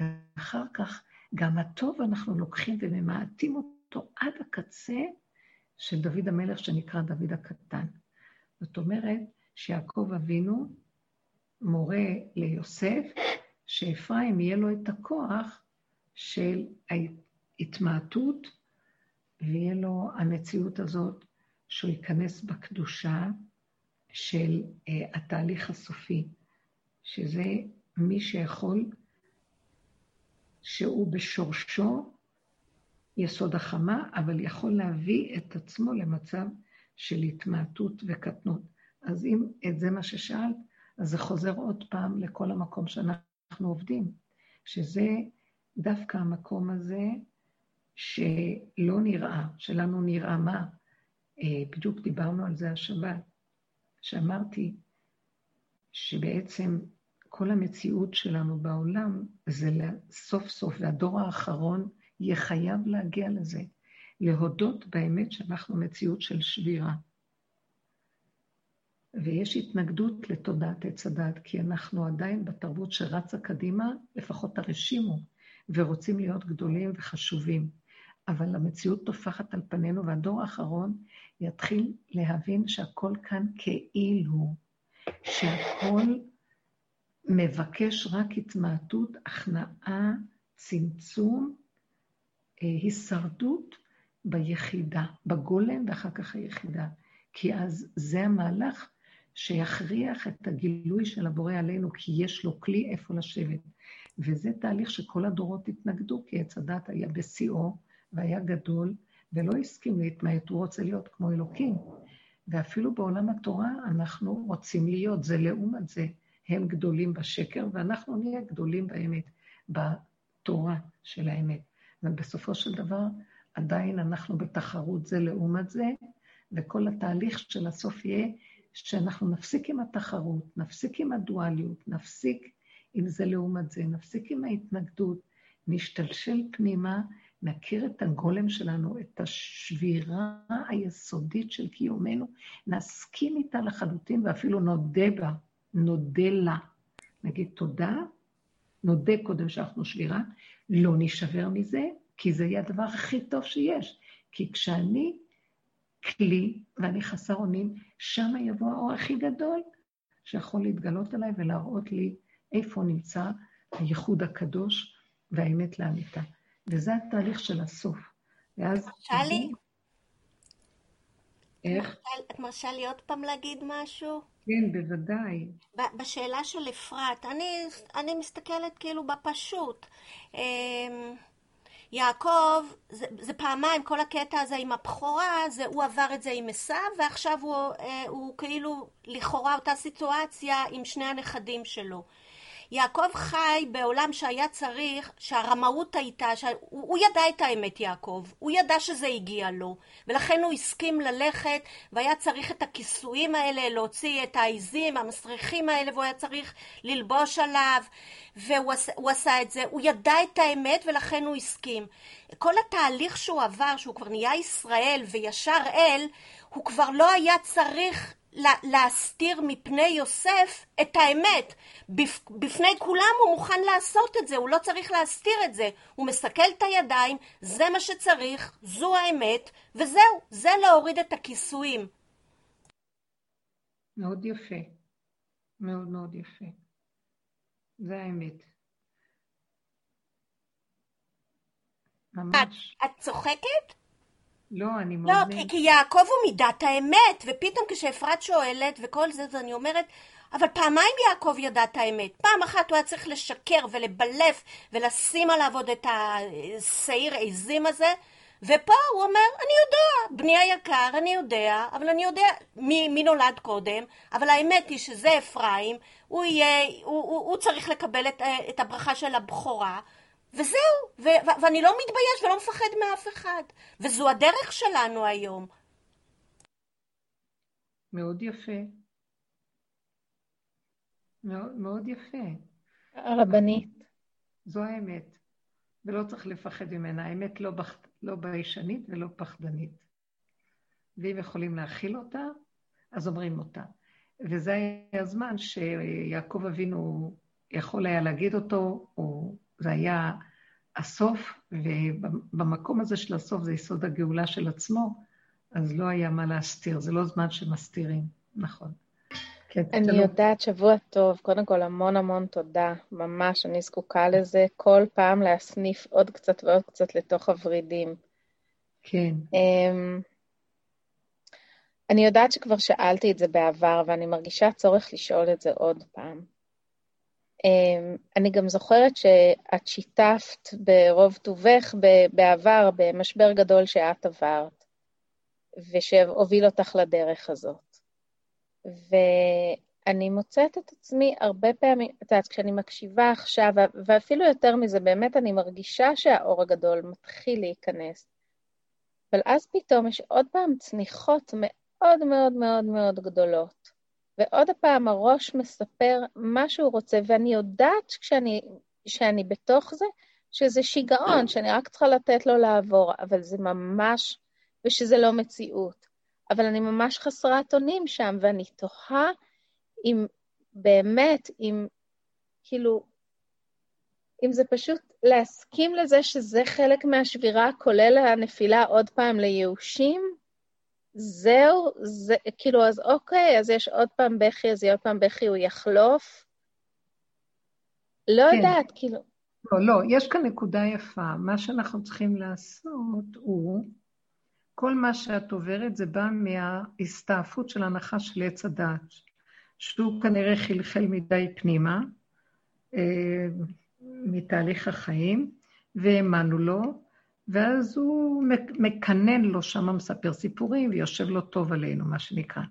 ואחר כך גם הטוב אנחנו לוקחים וממעטים אותו עד הקצה של דוד המלך שנקרא דוד הקטן. זאת אומרת שיעקב אבינו מורה ליוסף שאפרים יהיה לו את הכוח של ההתמעטות ויהיה לו המציאות הזאת שהוא ייכנס בקדושה של uh, התהליך הסופי, שזה מי שיכול, שהוא בשורשו יסוד החמה, אבל יכול להביא את עצמו למצב של התמעטות וקטנות. אז אם את זה מה ששאלת, אז זה חוזר עוד פעם לכל המקום שאנחנו עובדים, שזה דווקא המקום הזה שלא נראה, שלנו נראה מה? אה, בדיוק דיברנו על זה השבת, שאמרתי שבעצם כל המציאות שלנו בעולם זה סוף סוף, והדור האחרון יהיה חייב להגיע לזה, להודות באמת שאנחנו מציאות של שבירה. ויש התנגדות לתודעת עץ הדת, כי אנחנו עדיין בתרבות שרצה קדימה, לפחות הרשימו, ורוצים להיות גדולים וחשובים. אבל המציאות טופחת על פנינו, והדור האחרון יתחיל להבין שהכל כאן כאילו, שהכל מבקש רק התמעטות, הכנעה, צמצום, הישרדות ביחידה, בגולם ואחר כך היחידה. כי אז זה המהלך שיכריח את הגילוי של הבורא עלינו, כי יש לו כלי איפה לשבת. וזה תהליך שכל הדורות התנגדו, כי עץ הדת היה בשיאו והיה גדול, ולא הסכים להתמעט, הוא רוצה להיות כמו אלוקים. ואפילו בעולם התורה אנחנו רוצים להיות, זה לעומת זה, הם גדולים בשקר, ואנחנו נהיה גדולים באמת, בתורה של האמת. ובסופו של דבר, עדיין אנחנו בתחרות זה לעומת זה, וכל התהליך של הסוף יהיה שאנחנו נפסיק עם התחרות, נפסיק עם הדואליות, נפסיק עם זה לעומת זה, נפסיק עם ההתנגדות, נשתלשל פנימה, נכיר את הגולם שלנו, את השבירה היסודית של קיומנו, נסכים איתה לחלוטין ואפילו נודה בה, נודה לה. נגיד תודה, נודה קודם שאנחנו שבירה, לא נשבר מזה, כי זה יהיה הדבר הכי טוב שיש. כי כשאני כלי ואני חסר אונים, שם יבוא האור הכי גדול שיכול להתגלות עליי ולהראות לי איפה נמצא הייחוד הקדוש והאמת לאמיתה. וזה התהליך של הסוף. ואז... שאלי? איך? את מרשה לי עוד פעם להגיד משהו? כן, בוודאי. בשאלה של אפרת, אני, אני מסתכלת כאילו בפשוט. אמ, יעקב, זה, זה פעמיים, כל הקטע הזה עם הבכורה, הוא עבר את זה עם עשיו, ועכשיו הוא, אה, הוא כאילו לכאורה אותה סיטואציה עם שני הנכדים שלו. יעקב חי בעולם שהיה צריך, שהרמאות הייתה, שהוא, הוא ידע את האמת יעקב, הוא ידע שזה הגיע לו, ולכן הוא הסכים ללכת, והיה צריך את הכיסויים האלה, להוציא את העיזים, המסריחים האלה, והוא היה צריך ללבוש עליו, והוא עשה, עשה את זה, הוא ידע את האמת ולכן הוא הסכים. כל התהליך שהוא עבר, שהוא כבר נהיה ישראל וישר אל, הוא כבר לא היה צריך להסתיר מפני יוסף את האמת. בפני כולם הוא מוכן לעשות את זה, הוא לא צריך להסתיר את זה. הוא מסכל את הידיים, זה מה שצריך, זו האמת, וזהו, זה להוריד את הכיסויים. מאוד יפה. מאוד מאוד יפה. זה האמת. ממש. את, את צוחקת? לא, אני מאוד... לא, כי, כי יעקב הוא מידת האמת, ופתאום כשאפרת שואלת וכל זה, אז אני אומרת, אבל פעמיים יעקב ידע את האמת. פעם אחת הוא היה צריך לשקר ולבלף ולשים עליו עוד את השעיר עזים הזה, ופה הוא אומר, אני יודע, בני היקר, אני יודע, אבל אני יודע מי, מי נולד קודם, אבל האמת היא שזה אפרים, הוא, יהיה, הוא, הוא, הוא צריך לקבל את, את הברכה של הבכורה, וזהו, ו- ו- ואני לא מתבייש ולא מפחד מאף אחד. וזו הדרך שלנו היום. מאוד יפה. מאוד, מאוד יפה. הרבנית. זו האמת, ולא צריך לפחד ממנה. האמת לא, בח... לא ביישנית ולא פחדנית. ואם יכולים להכיל אותה, אז אומרים אותה. וזה היה הזמן שיעקב אבינו יכול היה להגיד אותו, או זה היה הסוף, ובמקום הזה של הסוף זה יסוד הגאולה של עצמו, אז לא היה מה להסתיר, זה לא זמן שמסתירים, נכון. כן, אני תלו. יודעת, שבוע טוב. קודם כל, המון המון תודה. ממש, אני זקוקה לזה. כל פעם להסניף עוד קצת ועוד קצת לתוך הוורידים. כן. Um, אני יודעת שכבר שאלתי את זה בעבר, ואני מרגישה צורך לשאול את זה עוד פעם. Um, אני גם זוכרת שאת שיתפת ברוב טובך בעבר במשבר גדול שאת עברת, ושהוביל אותך לדרך הזאת. ואני מוצאת את עצמי הרבה פעמים, את יודעת, כשאני מקשיבה עכשיו, ואפילו יותר מזה, באמת אני מרגישה שהאור הגדול מתחיל להיכנס. אבל אז פתאום יש עוד פעם צניחות מאוד מאוד מאוד מאוד גדולות. ועוד פעם הראש מספר מה שהוא רוצה, ואני יודעת כשאני, שאני בתוך זה, שזה שיגעון, שאני רק צריכה לתת לו לעבור, אבל זה ממש, ושזה לא מציאות. אבל אני ממש חסרת אונים שם, ואני תוהה אם באמת, אם כאילו, אם זה פשוט להסכים לזה שזה חלק מהשבירה, כולל הנפילה עוד פעם לייאושים, זהו, זה, כאילו, אז אוקיי, אז יש עוד פעם בכי, אז יהיה עוד פעם בכי, הוא יחלוף. לא כן. יודעת, כאילו... לא, לא, יש כאן נקודה יפה. מה שאנחנו צריכים לעשות הוא, כל מה שאת עוברת זה בא מההסתעפות של הנחש של עץ הדעת, שהוא כנראה חלחל מדי פנימה, אה, מתהליך החיים, והאמנו לו, ואז הוא מקנן לו שם, מספר סיפורים, ויושב לו טוב עלינו, מה שנקרא.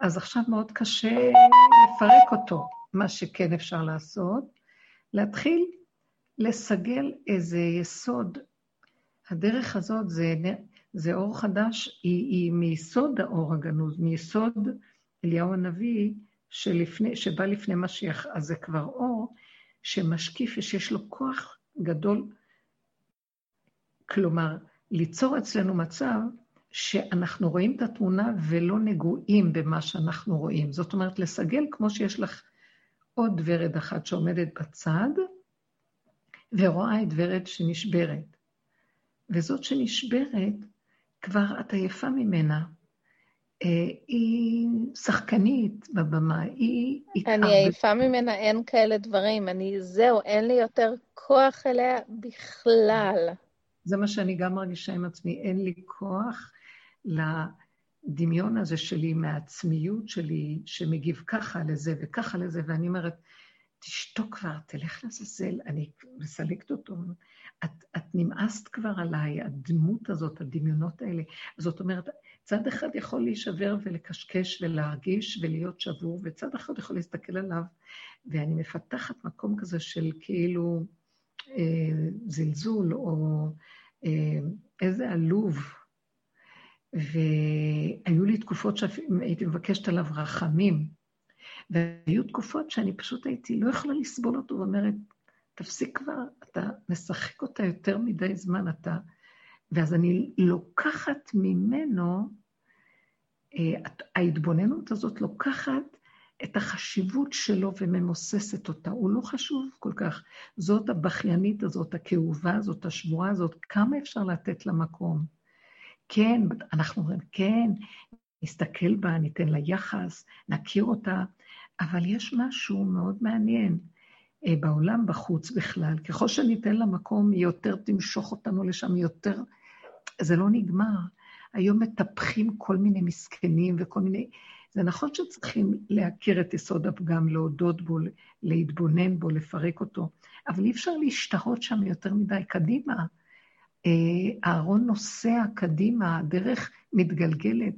אז עכשיו מאוד קשה לפרק אותו. מה שכן אפשר לעשות, להתחיל לסגל איזה יסוד. הדרך הזאת זה, זה אור חדש, היא, היא מיסוד האור הגנוז, מיסוד אליהו הנביא, שלפני, שבא לפני משיח, אז זה כבר אור שמשקיף ושיש לו כוח גדול כלומר, ליצור אצלנו מצב שאנחנו רואים את התמונה ולא נגועים במה שאנחנו רואים. זאת אומרת, לסגל כמו שיש לך עוד ורד אחת שעומדת בצד, ורואה את ורד שנשברת. וזאת שנשברת, כבר את עייפה ממנה. אה, היא שחקנית בבמה, היא... אני עייפה ממנה, אין כאלה דברים. אני, זהו, אין לי יותר כוח אליה בכלל. זה מה שאני גם מרגישה עם עצמי, אין לי כוח לדמיון הזה שלי, מהעצמיות שלי, שמגיב ככה לזה וככה לזה, ואני אומרת, תשתוק כבר, תלך לעזאזל, אני מסלקת אותו. את, את נמאסת כבר עליי, הדמות הזאת, הדמיונות האלה. זאת אומרת, צד אחד יכול להישבר ולקשקש ולהרגיש ולהיות שבור, וצד אחד יכול להסתכל עליו, ואני מפתחת מקום כזה של כאילו זלזול או אה, איזה עלוב. והיו לי תקופות שהייתי מבקשת עליו רחמים, והיו תקופות שאני פשוט הייתי לא יכולה לסבול אותו, ואומרת, תפסיק כבר, אתה משחק אותה יותר מדי זמן, אתה... ואז אני לוקחת ממנו, אה, ההתבוננות הזאת לוקחת את החשיבות שלו וממוססת אותה. הוא לא חשוב כל כך. זאת הבכיינית הזאת, הכאובה הזאת, השבועה הזאת, כמה אפשר לתת לה מקום? כן, אנחנו אומרים, כן, נסתכל בה, ניתן לה יחס, נכיר אותה, אבל יש משהו מאוד מעניין. אה, בעולם בחוץ בכלל, ככל שניתן לה מקום, היא יותר תמשוך אותנו לשם, יותר... זה לא נגמר. היום מטפחים כל מיני מסכנים וכל מיני... זה נכון שצריכים להכיר את יסוד הפגם, להודות בו, להתבונן בו, לפרק אותו, אבל אי אפשר להשתהות שם יותר מדי קדימה. אה, אהרון נוסע קדימה, הדרך מתגלגלת.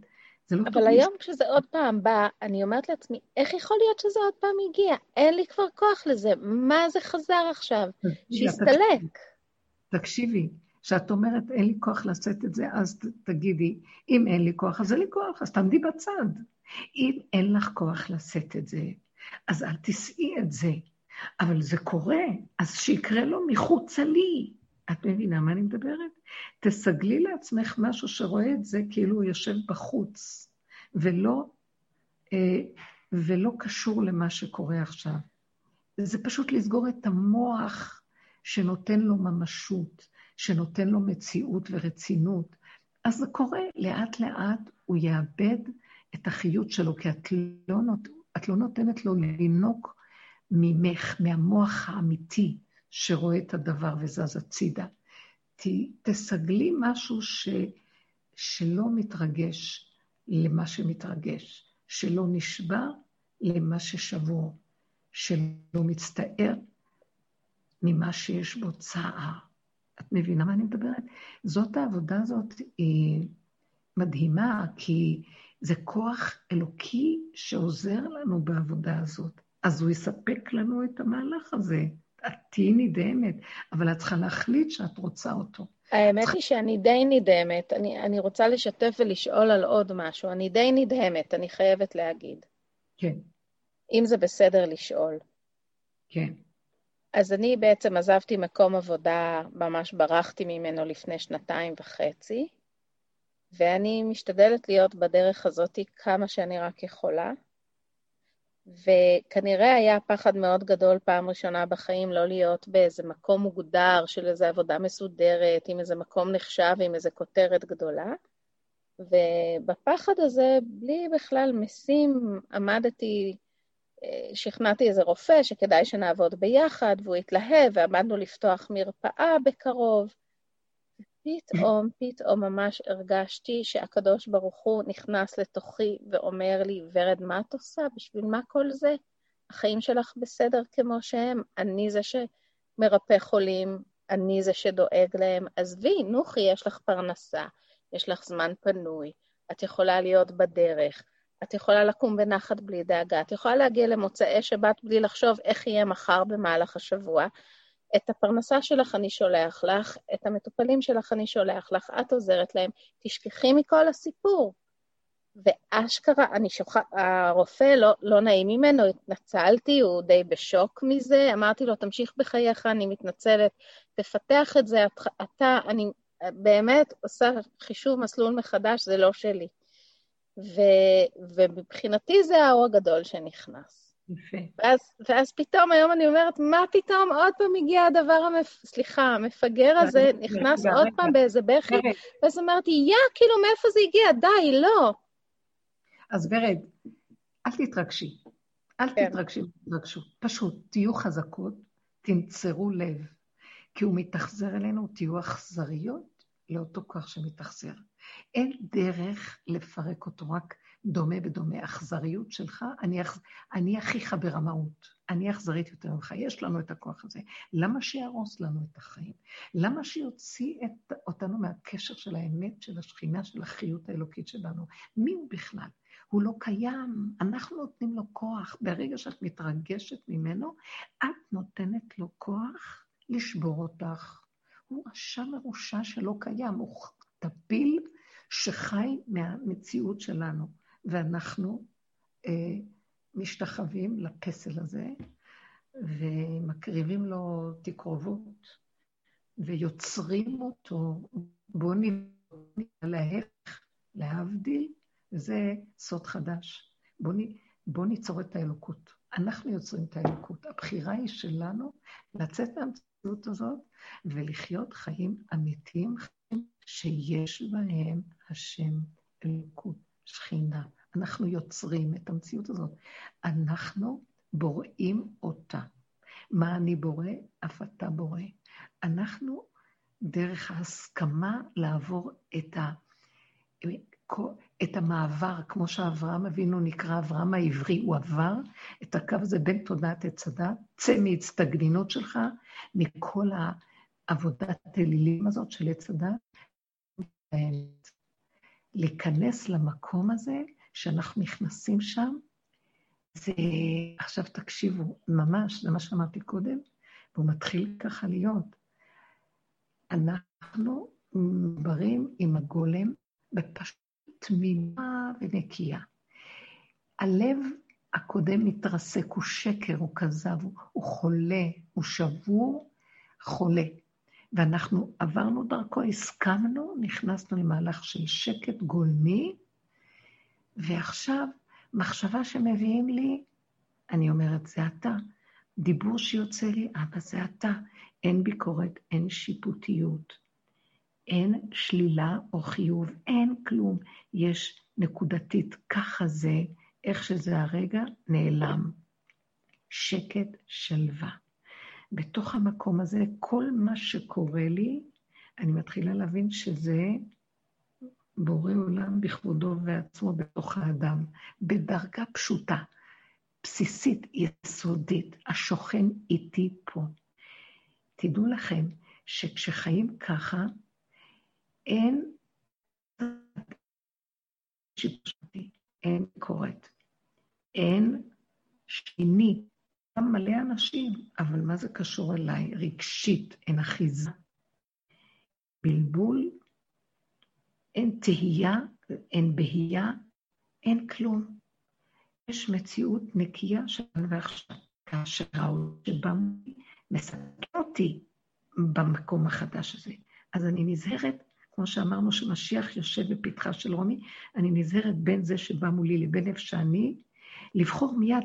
זה לא אבל היום להשת... כשזה עוד פעם בא, אני אומרת לעצמי, איך יכול להיות שזה עוד פעם הגיע? אין לי כבר כוח לזה, מה זה חזר עכשיו? שיסתלק. תקשיבי, כשאת אומרת, אין לי כוח לשאת את זה, אז תגידי, אם אין לי כוח, אז אין לי כוח, אז תעמדי בצד. אם אין לך כוח לשאת את זה, אז אל תישאי את זה. אבל זה קורה, אז שיקרה לו מחוצה לי. את מבינה מה אני מדברת? תסגלי לעצמך משהו שרואה את זה כאילו הוא יושב בחוץ, ולא, אה, ולא קשור למה שקורה עכשיו. זה פשוט לסגור את המוח שנותן לו ממשות, שנותן לו מציאות ורצינות. אז זה קורה, לאט-לאט הוא יאבד את החיות שלו, כי את לא, נות, את לא נותנת לו לנוק ממך, מהמוח האמיתי שרואה את הדבר וזז הצידה. ת, תסגלי משהו ש, שלא מתרגש למה שמתרגש, שלא נשבר למה ששבור, שלא מצטער ממה שיש בו צער. את מבינה מה אני מדברת? זאת העבודה הזאת היא מדהימה, כי זה כוח אלוקי שעוזר לנו בעבודה הזאת. אז הוא יספק לנו את המהלך הזה. את תהיי נדהמת, אבל את צריכה להחליט שאת רוצה אותו. האמת היא שאני די נדהמת. אני, אני רוצה לשתף ולשאול על עוד משהו. אני די נדהמת, אני חייבת להגיד. כן. אם זה בסדר לשאול. כן. אז אני בעצם עזבתי מקום עבודה, ממש ברחתי ממנו לפני שנתיים וחצי, ואני משתדלת להיות בדרך הזאת כמה שאני רק יכולה. וכנראה היה פחד מאוד גדול פעם ראשונה בחיים לא להיות באיזה מקום מוגדר של איזו עבודה מסודרת, עם איזה מקום נחשב, עם איזו כותרת גדולה. ובפחד הזה, בלי בכלל משים, עמדתי, שכנעתי איזה רופא שכדאי שנעבוד ביחד, והוא התלהב, ועמדנו לפתוח מרפאה בקרוב. פתאום, פתאום ממש הרגשתי שהקדוש ברוך הוא נכנס לתוכי ואומר לי, ורד, מה את עושה? בשביל מה כל זה? החיים שלך בסדר כמו שהם, אני זה שמרפא חולים, אני זה שדואג להם. עזבי, נוחי, יש לך פרנסה, יש לך זמן פנוי, את יכולה להיות בדרך, את יכולה לקום בנחת בלי דאגה, את יכולה להגיע למוצאי שבת בלי לחשוב איך יהיה מחר במהלך השבוע, את הפרנסה שלך אני שולח לך, את המטופלים שלך אני שולח לך, את עוזרת להם, תשכחי מכל הסיפור. ואשכרה, אני שוכחת, הרופא, לא, לא נעים ממנו, התנצלתי, הוא די בשוק מזה, אמרתי לו, תמשיך בחייך, אני מתנצלת, תפתח את זה, אתה, אני באמת עושה חישוב מסלול מחדש, זה לא שלי. ו, ומבחינתי זה האור הגדול שנכנס. יפה. ואז, ואז פתאום היום אני אומרת, מה פתאום עוד פעם הגיע הדבר, המפ... סליחה, המפגר הזה נכנס עוד פעם באיזה בכי, ואז אמרתי, יא, כאילו, מאיפה זה הגיע? די, לא. אז ורד, אל תתרגשי. אל כן. תתרגשי, תתרגשו. פשוט, תהיו חזקות, תנצרו לב. כי הוא מתאכזר אלינו, תהיו אכזריות לאותו כוח שמתאכזר. אין דרך לפרק אותו, רק דומה בדומה. אכזריות שלך, אני, אני אחיך ברמאות. אני אכזרית יותר ממך. יש לנו את הכוח הזה. למה שיהרוס לנו את החיים? למה שיוציא את, אותנו מהקשר של האמת, של השכינה, של החיות האלוקית שלנו? מי הוא בכלל? הוא לא קיים, אנחנו נותנים לו כוח. ברגע שאת מתרגשת ממנו, את נותנת לו כוח לשבור אותך. הוא רשע מרושע שלא קיים, הוא טפיל שחי מהמציאות שלנו. ואנחנו אה, משתחווים לפסל הזה, ומקריבים לו תקרובות, ויוצרים אותו, בואו נלהך, להבדיל, וזה סוד חדש. בואו בוא ניצור את האלוקות. אנחנו יוצרים את האלוקות. הבחירה היא שלנו לצאת מהמציאות הזאת ולחיות חיים אמיתיים, שיש בהם השם אלוקות, שכינה. אנחנו יוצרים את המציאות הזאת. אנחנו בוראים אותה. מה אני בורא? אף אתה בורא. אנחנו, דרך ההסכמה לעבור את, ה, את המעבר, כמו שאברהם אבינו נקרא אברהם העברי, הוא עבר את הקו הזה בין תודעת עץ הדת, צא מהצטגנינות שלך, מכל העבודת אלילים הזאת של עץ הדת, להיכנס למקום הזה שאנחנו נכנסים שם, זה, עכשיו תקשיבו, ממש, זה מה שאמרתי קודם, והוא מתחיל ככה להיות. אנחנו מדברים עם הגולם בפשוט תמימה ונקייה. הלב הקודם מתרסק, הוא שקר, הוא כזב, הוא, חולה, הוא שבור, חולה. ואנחנו עברנו דרכו, הסכמנו, נכנסנו למהלך של שקט גולמי, ועכשיו, מחשבה שמביאים לי, אני אומרת, זה אתה. דיבור שיוצא לי, אבא, זה אתה. אין ביקורת, אין שיפוטיות, אין שלילה או חיוב, אין כלום. יש נקודתית, ככה זה, איך שזה הרגע, נעלם. שקט, שלווה. בתוך המקום הזה, כל מה שקורה לי, אני מתחילה להבין שזה בורא עולם בכבודו ועצמו בתוך האדם, בדרגה פשוטה, בסיסית, יסודית, השוכן איתי פה. תדעו לכם שכשחיים ככה, אין אין ביקורת, אין שני, גם מלא אנשים, אבל מה זה קשור אליי? רגשית, אין אחיזה. בלבול, אין תהייה, אין בהייה, אין כלום. יש מציאות נקייה של ועכשיו. כאשר העולם שבא מסכן אותי במקום החדש הזה. אז אני נזהרת, כמו שאמרנו שמשיח יושב בפתחה של רומי, אני נזהרת בין זה שבא מולי לבין איפה שאני, לבחור מיד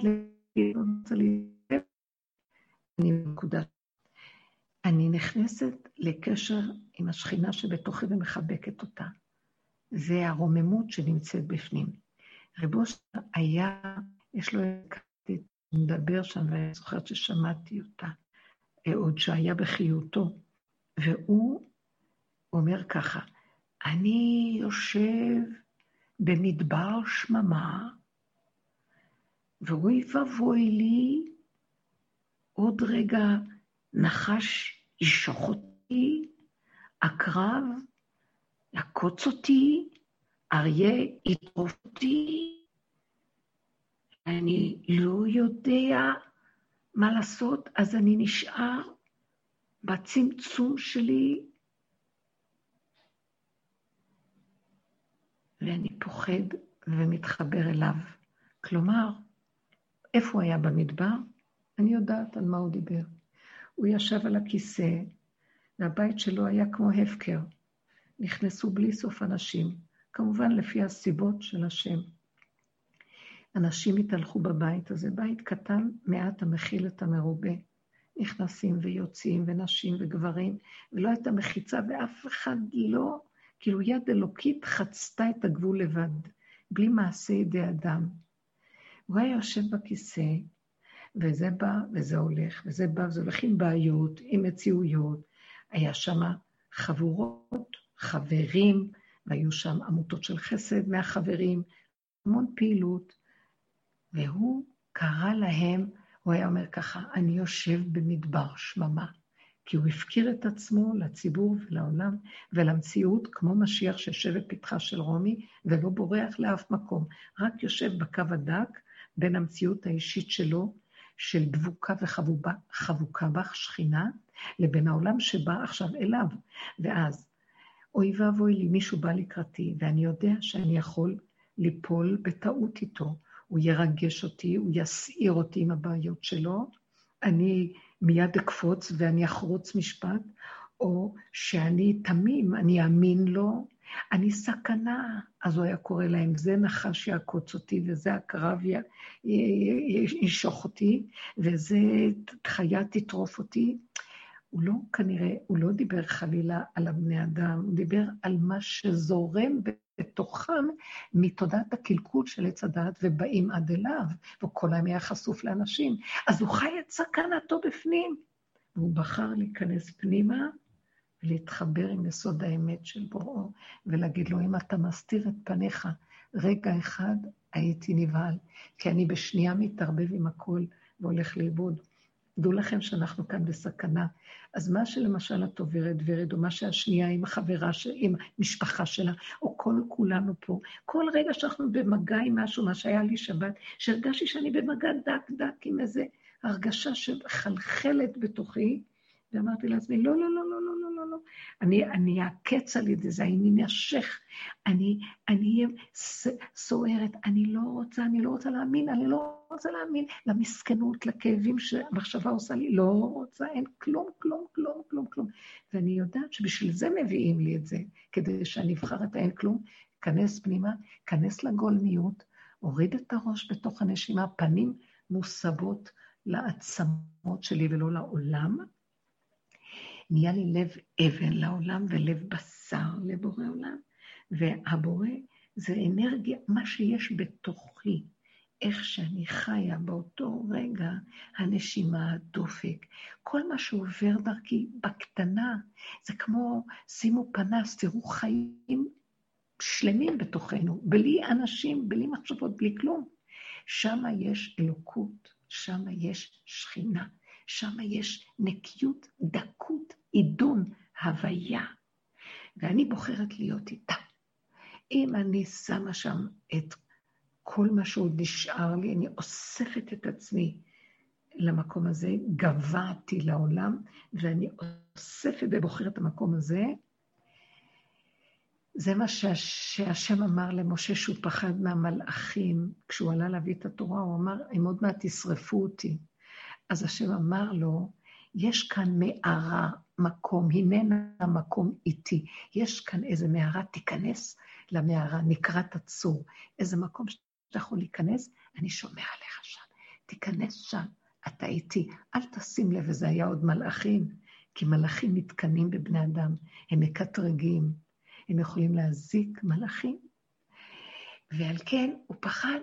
אני נקודה. אני נכנסת לקשר עם השכינה שבתוכי ומחבקת אותה. זה הרוממות שנמצאת בפנים. רבו היה, יש לו מדבר שם, ואני זוכרת ששמעתי אותה, עוד שהיה בחיותו, והוא אומר ככה, אני יושב במדבר שממה, ואוי ואבוי לי, עוד רגע נחש ישוך אותי, עקרב יעקוץ אותי, אריה יטרוף אותי, אני לא יודע מה לעשות, אז אני נשאר בצמצום שלי, ואני פוחד ומתחבר אליו. כלומר, איפה הוא היה במדבר? אני יודעת על מה הוא דיבר. הוא ישב על הכיסא, והבית שלו היה כמו הפקר. נכנסו בלי סוף אנשים, כמובן לפי הסיבות של השם. אנשים התהלכו בבית הזה, בית קטן, מעט המכיל את המרובה. נכנסים ויוצאים, ונשים וגברים, ולא הייתה מחיצה, ואף אחד לא, כאילו יד אלוקית חצתה את הגבול לבד, בלי מעשה ידי אדם. הוא היה יושב בכיסא, וזה בא וזה הולך, וזה בא וזה הולך עם בעיות, עם מציאויות. היה שם חבורות, חברים, והיו שם עמותות של חסד מהחברים, המון פעילות. והוא קרא להם, הוא היה אומר ככה, אני יושב במדבר שממה, כי הוא הפקיר את עצמו לציבור ולעולם ולמציאות, כמו משיח שיושב בפתחה של רומי, ולא בורח לאף מקום, רק יושב בקו הדק בין המציאות האישית שלו, של דבוקה וחבוקה בך, שכינה, לבין העולם שבא עכשיו אליו. ואז, אוי ואבוי לי, מישהו בא לקראתי, ואני יודע שאני יכול ליפול בטעות איתו, הוא ירגש אותי, הוא יסעיר אותי עם הבעיות שלו, אני מיד אקפוץ ואני אחרוץ משפט, או שאני תמים, אני אאמין לו, אני סכנה. אז הוא היה קורא להם, זה נחש יעקוץ אותי, וזה הקרב ישוך אותי, וזה חיה תטרוף אותי. הוא לא, כנראה, הוא לא דיבר חלילה על הבני אדם, הוא דיבר על מה שזורם בתוכם מתודעת הקלקול של עץ הדעת ובאים עד אליו, וכל היום היה חשוף לאנשים. אז הוא חי את סכנתו בפנים. והוא בחר להיכנס פנימה ולהתחבר עם יסוד האמת של בוראו, ולהגיד לו, אם אתה מסתיר את פניך רגע אחד, הייתי נבהל, כי אני בשנייה מתערבב עם הכל והולך לאיבוד. דעו לכם שאנחנו כאן בסכנה. אז מה שלמשל את עוברת, ורד, או מה שהשנייה עם החברה, עם משפחה שלה, או כל כולנו פה, כל רגע שאנחנו במגע עם משהו, מה שהיה לי שבת, שהרגשתי שאני במגע דק דק עם איזו הרגשה שחלחלת בתוכי, ואמרתי לעצמי, לא, לא, לא, לא, לא, לא, לא, לא. אני, אעקץ על ידי זה, אני נשך, אני אהיה סוערת, אני לא רוצה, אני לא רוצה להאמין, אני לא רוצה להאמין למסכנות, לכאבים שהמחשבה עושה לי, לא רוצה, אין כלום, כלום, כלום, כלום, כלום. ואני יודעת שבשביל זה מביאים לי את זה, כדי שאני אבחר את האין כלום, כנס פנימה, כנס לגולמיות, הוריד את הראש בתוך הנשימה, פנים מוסבות לעצמות שלי ולא לעולם, נהיה לי לב אבן לעולם ולב בשר לבורא עולם. והבורא זה אנרגיה, מה שיש בתוכי, איך שאני חיה באותו רגע, הנשימה, הדופק, כל מה שעובר דרכי בקטנה, זה כמו, שימו פנס, תראו חיים שלמים בתוכנו, בלי אנשים, בלי מחשבות, בלי כלום. שם יש אלוקות, שם יש שכינה, שם יש נקיות, דקות, עידון, הוויה. ואני בוחרת להיות איתה. אם אני שמה שם את כל מה שעוד נשאר לי, אני אוספת את עצמי למקום הזה, גבעתי לעולם, ואני אוספת ובוחרת את המקום הזה, זה מה שהשם אמר למשה שהוא פחד מהמלאכים. כשהוא עלה להביא את התורה, הוא אמר, הם עוד מעט ישרפו אותי. אז השם אמר לו, יש כאן מערה, מקום, הננה המקום איתי. יש כאן איזה מערה, תיכנס למערה, נקרת הצור. איזה מקום שאתה יכול להיכנס, אני שומר עליך שם. תיכנס שם, אתה איתי. אל תשים לב, וזה היה עוד מלאכים, כי מלאכים מתקנאים בבני אדם, הם מקטרגים, הם יכולים להזיק מלאכים. ועל כן הוא פחד,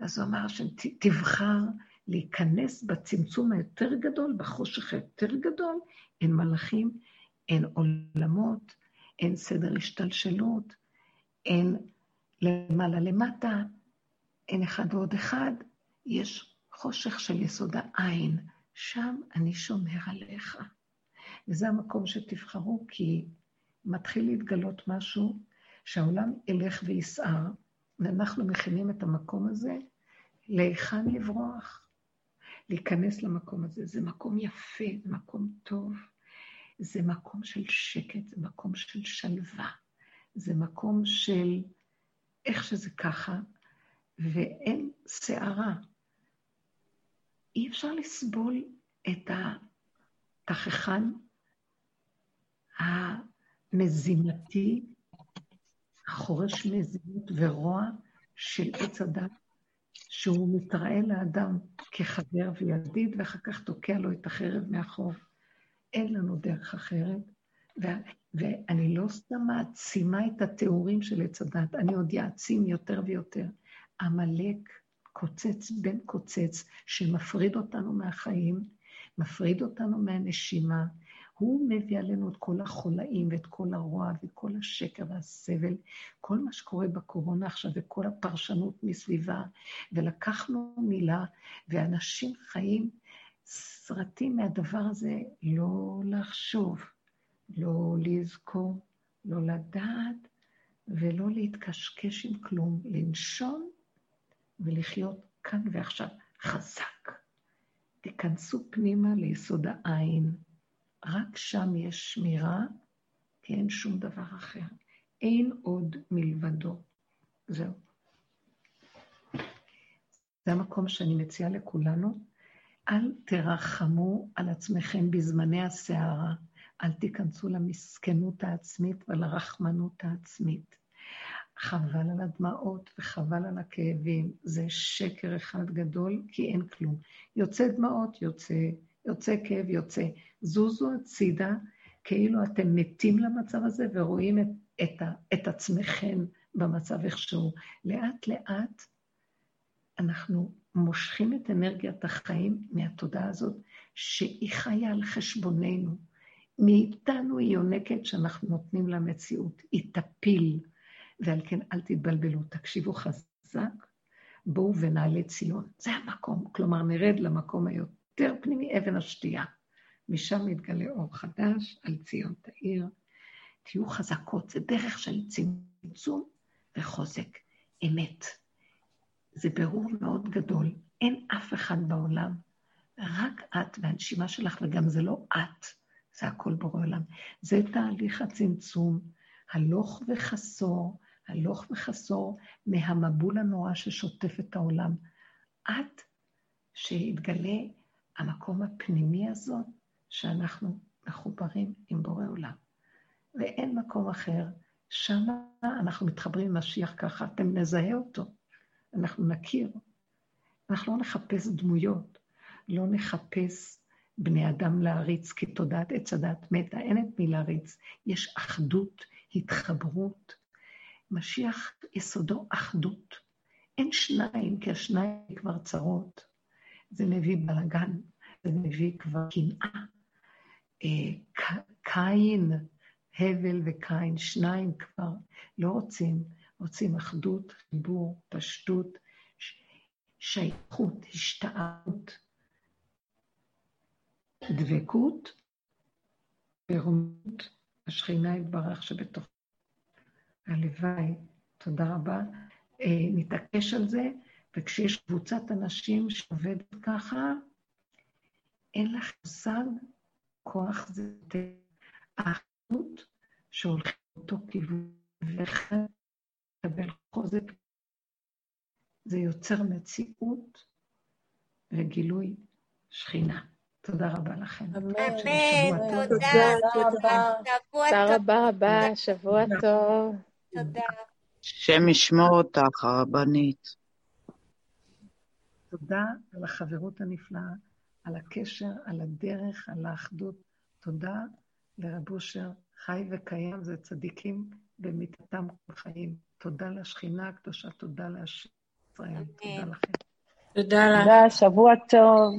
אז הוא אמר שתבחר להיכנס בצמצום היותר גדול, בחושך היותר גדול, אין מלאכים, אין עולמות, אין סדר השתלשלות, אין למעלה למטה, אין אחד ועוד אחד, יש חושך של יסוד העין, שם אני שומר עליך. וזה המקום שתבחרו, כי מתחיל להתגלות משהו שהעולם ילך ויסער, ואנחנו מכינים את המקום הזה להיכן לברוח. להיכנס למקום הזה. זה מקום יפה, זה מקום טוב, זה מקום של שקט, זה מקום של שלווה, זה מקום של איך שזה ככה, ואין סערה. אי אפשר לסבול את התככן המזימתי, החורש מזימות ורוע של עץ הדת, שהוא מתראה לאדם כחבר וידיד, ואחר כך תוקע לו את החרב מאחור. אין לנו דרך אחרת. ו- ואני לא סתם מעצימה את התיאורים של עץ הדת, אני עוד אעצים יותר ויותר. עמלק קוצץ בן קוצץ, שמפריד אותנו מהחיים, מפריד אותנו מהנשימה, הוא מביא עלינו את כל החולאים ואת כל הרוע ואת כל השקר והסבל, כל מה שקורה בקורונה עכשיו וכל הפרשנות מסביבה, ולקחנו מילה, ואנשים חיים סרטים מהדבר הזה, לא לחשוב, לא לזכור, לא לדעת ולא להתקשקש עם כלום, לנשום ולחיות כאן ועכשיו חזק. תיכנסו פנימה ליסוד העין. רק שם יש שמירה, כי אין שום דבר אחר. אין עוד מלבדו. זהו. זה המקום שאני מציעה לכולנו. אל תרחמו על עצמכם בזמני הסערה. אל תיכנסו למסכנות העצמית ולרחמנות העצמית. חבל על הדמעות וחבל על הכאבים. זה שקר אחד גדול, כי אין כלום. יוצא דמעות, יוצא יוצא כאב, יוצא. זוזו הצידה, כאילו אתם מתים למצב הזה ורואים את, את, ה, את עצמכם במצב איכשהו. לאט-לאט אנחנו מושכים את אנרגיית החיים מהתודעה הזאת, שהיא חיה על חשבוננו. מאיתנו היא יונקת שאנחנו נותנים לה מציאות. היא תפיל, ועל כן אל תתבלבלו, תקשיבו חזק, בואו ונעלה ציון. זה המקום, כלומר נרד למקום היותר. יותר פנימי אבן השתייה. משם מתגלה אור חדש, על ציון תאיר. תהיו חזקות, זה דרך של צמצום וחוזק. אמת. זה ברור מאוד גדול. אין אף אחד בעולם, רק את והנשימה שלך, וגם זה לא את, זה הכל בורא עולם. זה תהליך הצמצום, הלוך וחסור, הלוך וחסור מהמבול הנורא ששוטף את העולם. עד שיתגלה המקום הפנימי הזאת, שאנחנו מחוברים עם בורא עולם. ואין מקום אחר. שם אנחנו מתחברים עם משיח ככה, אתם נזהה אותו, אנחנו נכיר. אנחנו לא נחפש דמויות, לא נחפש בני אדם להריץ, כי תודעת עץ הדת מתה, אין את מי להריץ. יש אחדות, התחברות. משיח יסודו אחדות. אין שניים, כי השניים כבר צרות. זה מביא בלאגן, זה מביא כבר קנאה. אה, קין, הבל וקין, שניים כבר לא רוצים, רוצים אחדות, חיבור, פשטות, שייכות, השתאות, דבקות, ורומות, השכינה יתברך שבתוך. הלוואי, תודה רבה. אה, נתעקש על זה. וכשיש קבוצת אנשים שעובדת ככה, אין לך מושג, כוח זה האחדות שהולכים לאותו כיוון. ולקבל חוזק. זה יוצר מציאות וגילוי שכינה. תודה רבה לכם. אמן. תודה. תודה. שבוע תודה. רבה רבה, שבוע טוב. תודה. השם ישמור אותך, הרבנית. תודה על החברות הנפלאה, על הקשר, על הדרך, על האחדות. תודה לרב אושר, חי וקיים, זה צדיקים במיתתם כל חיים. תודה לשכינה הקדושה, תודה להשם ישראל. תודה לכם. תודה לך. תודה, שבוע טוב.